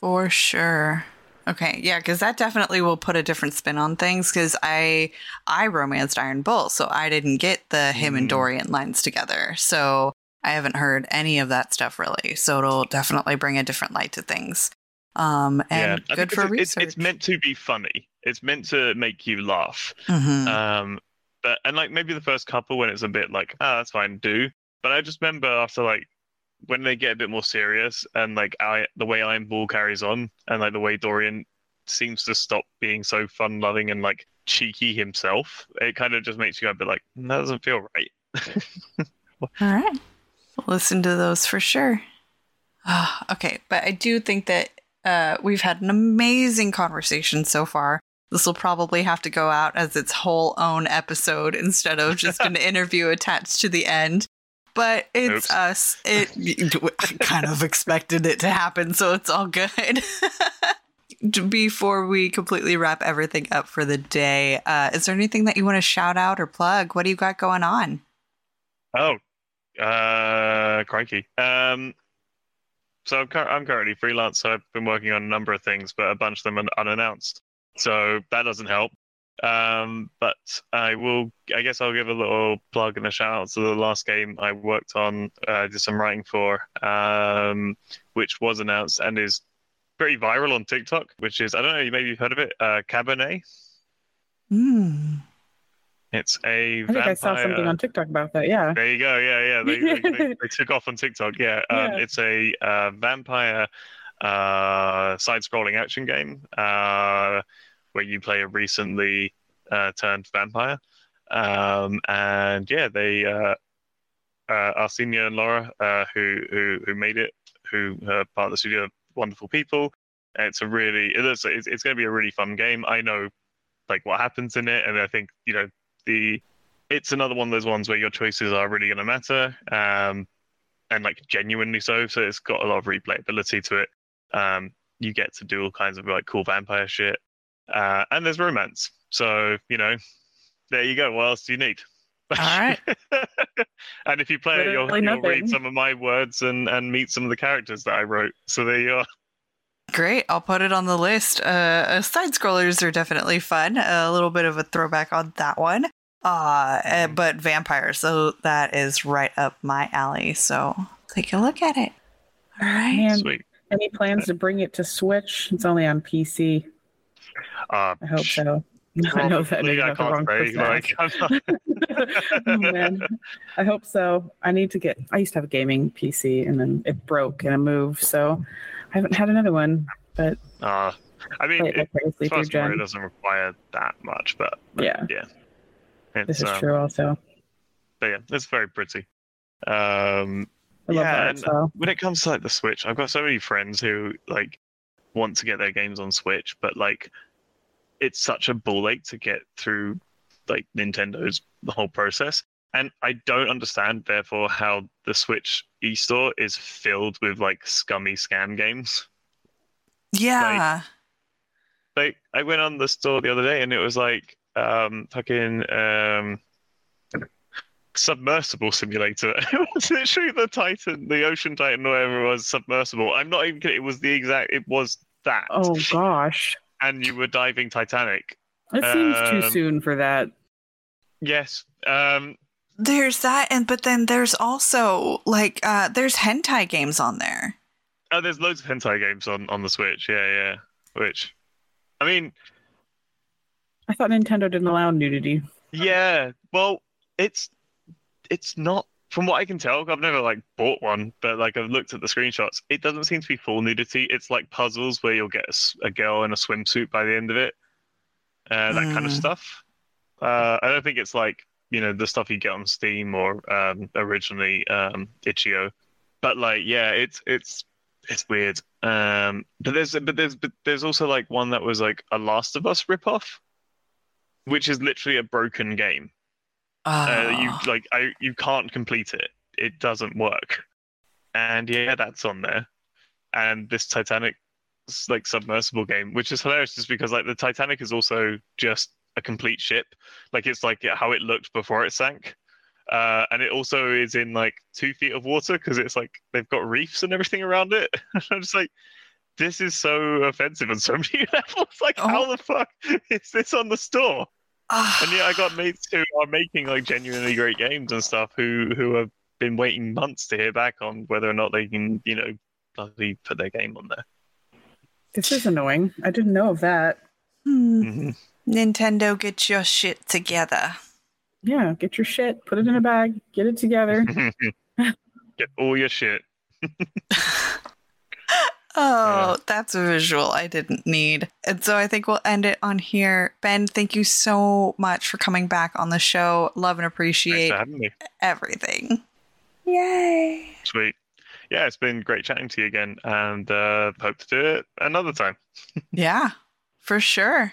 For sure. Okay, yeah, because that definitely will put a different spin on things. Because I I romanced Iron Bull, so I didn't get the him and Mm. Dorian lines together. So I haven't heard any of that stuff really. So it'll definitely bring a different light to things. Um, and I good for it's, research. it's, it's meant to be funny. It's meant to make you laugh. Mhm. Um, but and like maybe the first couple when it's a bit like, ah, that's fine, do. But I just remember after like when they get a bit more serious and like I the way Iron Bull carries on and like the way Dorian seems to stop being so fun loving and like cheeky himself, it kind of just makes you go a bit like, "Mm, that doesn't feel right. [laughs] All right. Listen to those for sure. Ah, okay, but I do think that uh, we've had an amazing conversation so far. This will probably have to go out as its whole own episode instead of just an [laughs] interview attached to the end. But it's Oops. us. It [laughs] I kind of expected it to happen, so it's all good. [laughs] Before we completely wrap everything up for the day, uh, is there anything that you want to shout out or plug? What do you got going on? Oh, uh, crikey. Um, so I'm, I'm currently freelance. So I've been working on a number of things, but a bunch of them are unannounced. So that doesn't help. Um, but I will. I guess I'll give a little plug and a shout out to the last game I worked on. Uh, did some writing for, um, which was announced and is pretty viral on TikTok. Which is I don't know. Maybe you've heard of it. Uh, Cabernet. Hmm. It's a I think I saw something on TikTok about that. Yeah. There you go. Yeah, yeah. They, they, they, [laughs] they took off on TikTok. Yeah. Um, Yeah. It's a uh, vampire uh, side-scrolling action game uh, where you play a recently uh, turned vampire. Um, and yeah, they uh, uh, Arsenia and Laura, uh, who who who made it, who are part of the studio, wonderful people. It's a really it's, it's going to be a really fun game. I know like what happens in it, and I think you know the it's another one of those ones where your choices are really going to matter, um, and like genuinely so. So it's got a lot of replayability to it. Um, you get to do all kinds of like cool vampire shit, uh, and there's romance. So you know, there you go. What else do you need? All right. [laughs] and if you play it, you'll, you'll read some of my words and, and meet some of the characters that I wrote. So there you are. Great. I'll put it on the list. Uh, uh, side scrollers are definitely fun. A little bit of a throwback on that one. Uh, uh, but vampires, so that is right up my alley. So take a look at it. All right. Man, Sweet. any plans to bring it to Switch? It's only on PC. Uh, I hope so. [laughs] I know that probably, I not the wrong can't person Like, ask. I'm not, [laughs] [laughs] oh, man. I hope so. I need to get. I used to have a gaming PC, and then it broke and I moved, so I haven't had another one. But uh, I mean, it it, vicariously through Fast Mario doesn't require that much, but Yeah, yeah, this it's is um, true. Also, But yeah, it's very pretty. Um, I love yeah, that and style. when it comes to like the Switch, I've got so many friends who like want to get their games on Switch, but like it's such a ball ache to get through like Nintendo's the whole process. And I don't understand, therefore, how the Switch eStore is filled with like scummy scam games. Yeah. Like I went on the store the other day and it was like um fucking um submersible simulator. [laughs] it was literally the Titan, the Ocean Titan, whatever it was, submersible. I'm not even kidding. It was the exact. It was that. Oh gosh, And you were diving Titanic. it seems too Um, soon for that. Yes. Um. There's that, and but then there's also like uh, there's hentai games on there. Oh, there's loads of hentai games on on the Switch. Yeah, yeah. Which, I mean, I thought Nintendo didn't allow nudity. yeah. Well, it's it's not from what I can tell, I've never like bought one, but like I've looked at the screenshots. It doesn't seem to be full nudity. It's like puzzles where you'll get a girl in a swimsuit by the end of it, uh, that kind of Mm. stuff. Uh, I don't think it's like you know the stuff you get on Steam or um, originally um, itch.io, but like yeah, it's it's it's weird. Um, but there's but there's but there's also like one that was like a Last of Us ripoff, which is literally a broken game. Uh, you Oh. like I you can't complete it. It doesn't work. And yeah, that's on there. And this Titanic like submersible game, which is hilarious just because like the Titanic is also just a complete ship. Like it's like how it looked before it sank. Uh, and it also is in like two feet of water because it's like they've got reefs and everything around it. [laughs] I'm just like, this is so offensive on so many [laughs] levels. Like, how the fuck is this on the store? Ah. And yeah, I got mates who are making like genuinely great games and stuff who who have been waiting months to hear back on whether or not they can, you know, bloody put their game on there. This is annoying. I didn't know of that. Hmm. Mhm. Nintendo, get your shit together. Yeah, get your shit, put it in a bag, get it together. [laughs] [laughs] Get all your shit. [laughs] Oh, that's a visual I didn't need. And so I think we'll end it on here. Ben, thank you so much for coming back on the show. Love and appreciate for having me. everything. Yay. Sweet. Yeah, it's been great chatting to you again, and uh, hope to do it another time. Yeah, for sure.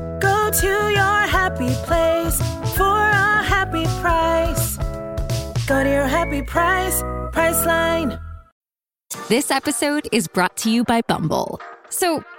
Go to your happy place for a happy price. Go to your happy price, Priceline. This episode is brought to you by Bumble. So,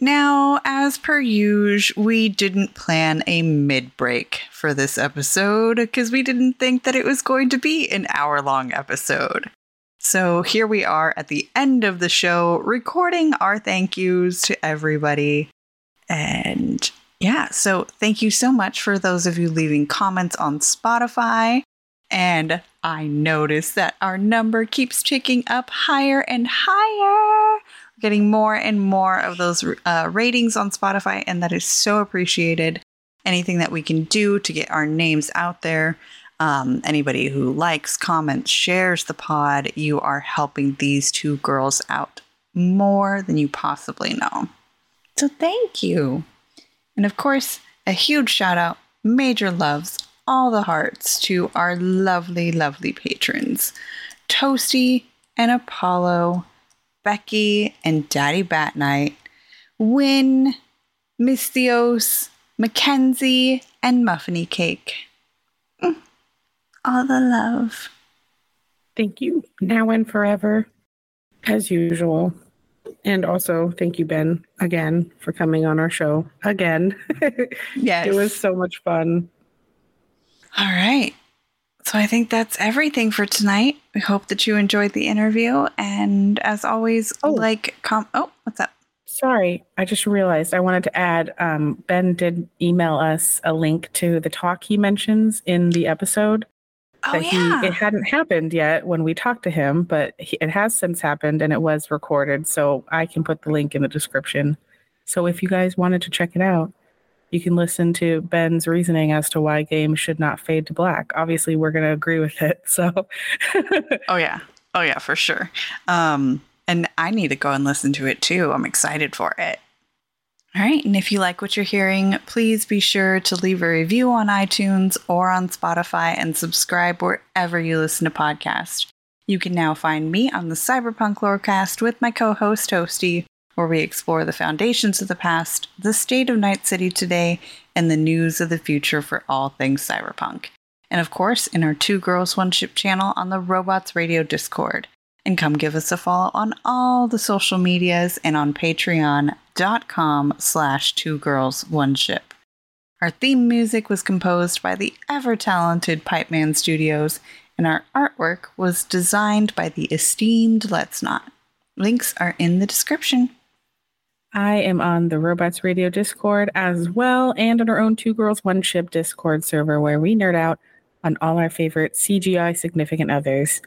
Now, as per usual, we didn't plan a mid break for this episode because we didn't think that it was going to be an hour long episode. So here we are at the end of the show, recording our thank yous to everybody. And yeah, so thank you so much for those of you leaving comments on Spotify. And I noticed that our number keeps ticking up higher and higher getting more and more of those uh, ratings on Spotify, and that is so appreciated. Anything that we can do to get our names out there, um, anybody who likes, comments, shares the pod, you are helping these two girls out more than you possibly know. So thank you. And of course, a huge shout out, major loves, all the hearts to our lovely, lovely patrons Toasty and Apollo. Becky and Daddy Bat Night, Win, Miss Theos, Mackenzie, and Muffiny Cake. Mm. All the love. Thank you. Now and forever, as usual. And also, thank you, Ben, again for coming on our show again. Yes. [laughs] it was so much fun. All right. So I think that's everything for tonight. We hope that you enjoyed the interview. And as always, Oh. like, com- oh, what's up? Sorry, I just realized I wanted to add um, Ben did email us a link to the talk he mentions in the episode. Oh, that yeah. he it hadn't happened yet when we talked to him, but he, it has since happened and it was recorded. So I can put the link in the description. So if you guys wanted to check it out, you can listen to Ben's reasoning as to why games should not fade to black. Obviously, we're going to agree with it. So, [laughs] oh yeah, oh yeah, for sure. Um, and I need to go and listen to it too. I'm excited for it. All right, and if you like what you're hearing, please be sure to leave a review on iTunes or on Spotify and subscribe wherever you listen to podcasts. You can now find me on the Cyberpunk Lorecast with my co host, Toasty, where we explore the foundations of the past, the state of Night City today, and the news of the future for all things cyberpunk. And of course, in our Two Girls One Ship channel on the Robots Radio Discord. And come give us a follow on all the social medias and on patreon.com slash two girls one ship. Our theme music was composed by the ever talented Pipeman Studios, and our artwork was designed by the esteemed Let's Not. Links are in the description. I am on the Robots Radio Discord as well, and on our own Two Girls One Ship Discord server where we nerd out on all our favorite CGI significant others.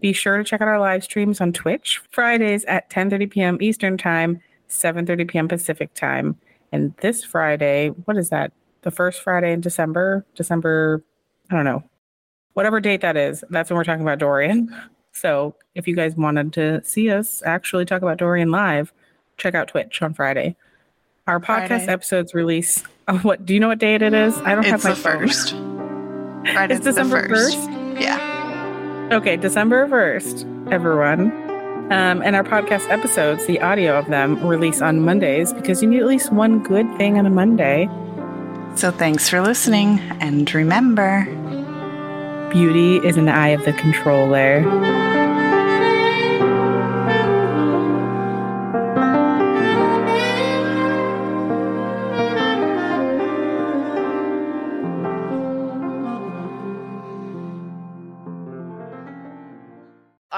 Be sure to check out our live streams on Twitch Fridays at 10:30 p.m. Eastern Time, 7:30 p.m. Pacific Time. And this Friday, what is that? The first Friday in December, December, I don't know, whatever date that is. That's when we're talking about Dorian. [laughs] So if you guys wanted to see us actually talk about Dorian live, check out Twitch on Friday. Our podcast Friday. episodes release. [laughs] Oh, what do you know what date it is? I don't It's have my the first. Friday It's December first. 1st? Yeah. Okay, December 1st, everyone. Um, and our podcast episodes, the audio of them, release on Mondays because you need at least one good thing on a Monday. So thanks for listening, and remember, Beauty is in the eye of the controller.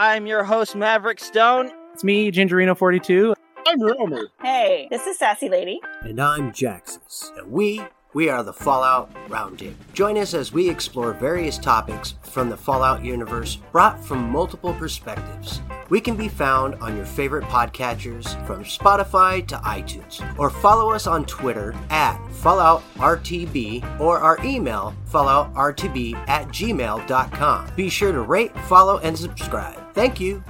I'm your host, Maverick Stone. It's me, Gingerino42. I'm Romer. Hey, this is Sassy Lady. And I'm Jaxus. And we, we are the Fallout Roundtable. Join us as we explore various topics from the Fallout universe brought from multiple perspectives. We can be found on your favorite podcatchers from Spotify to iTunes. Or follow us on Twitter at FalloutRTB or our email falloutrtb at gmail.com. Be sure to rate, follow, and subscribe. Thank you.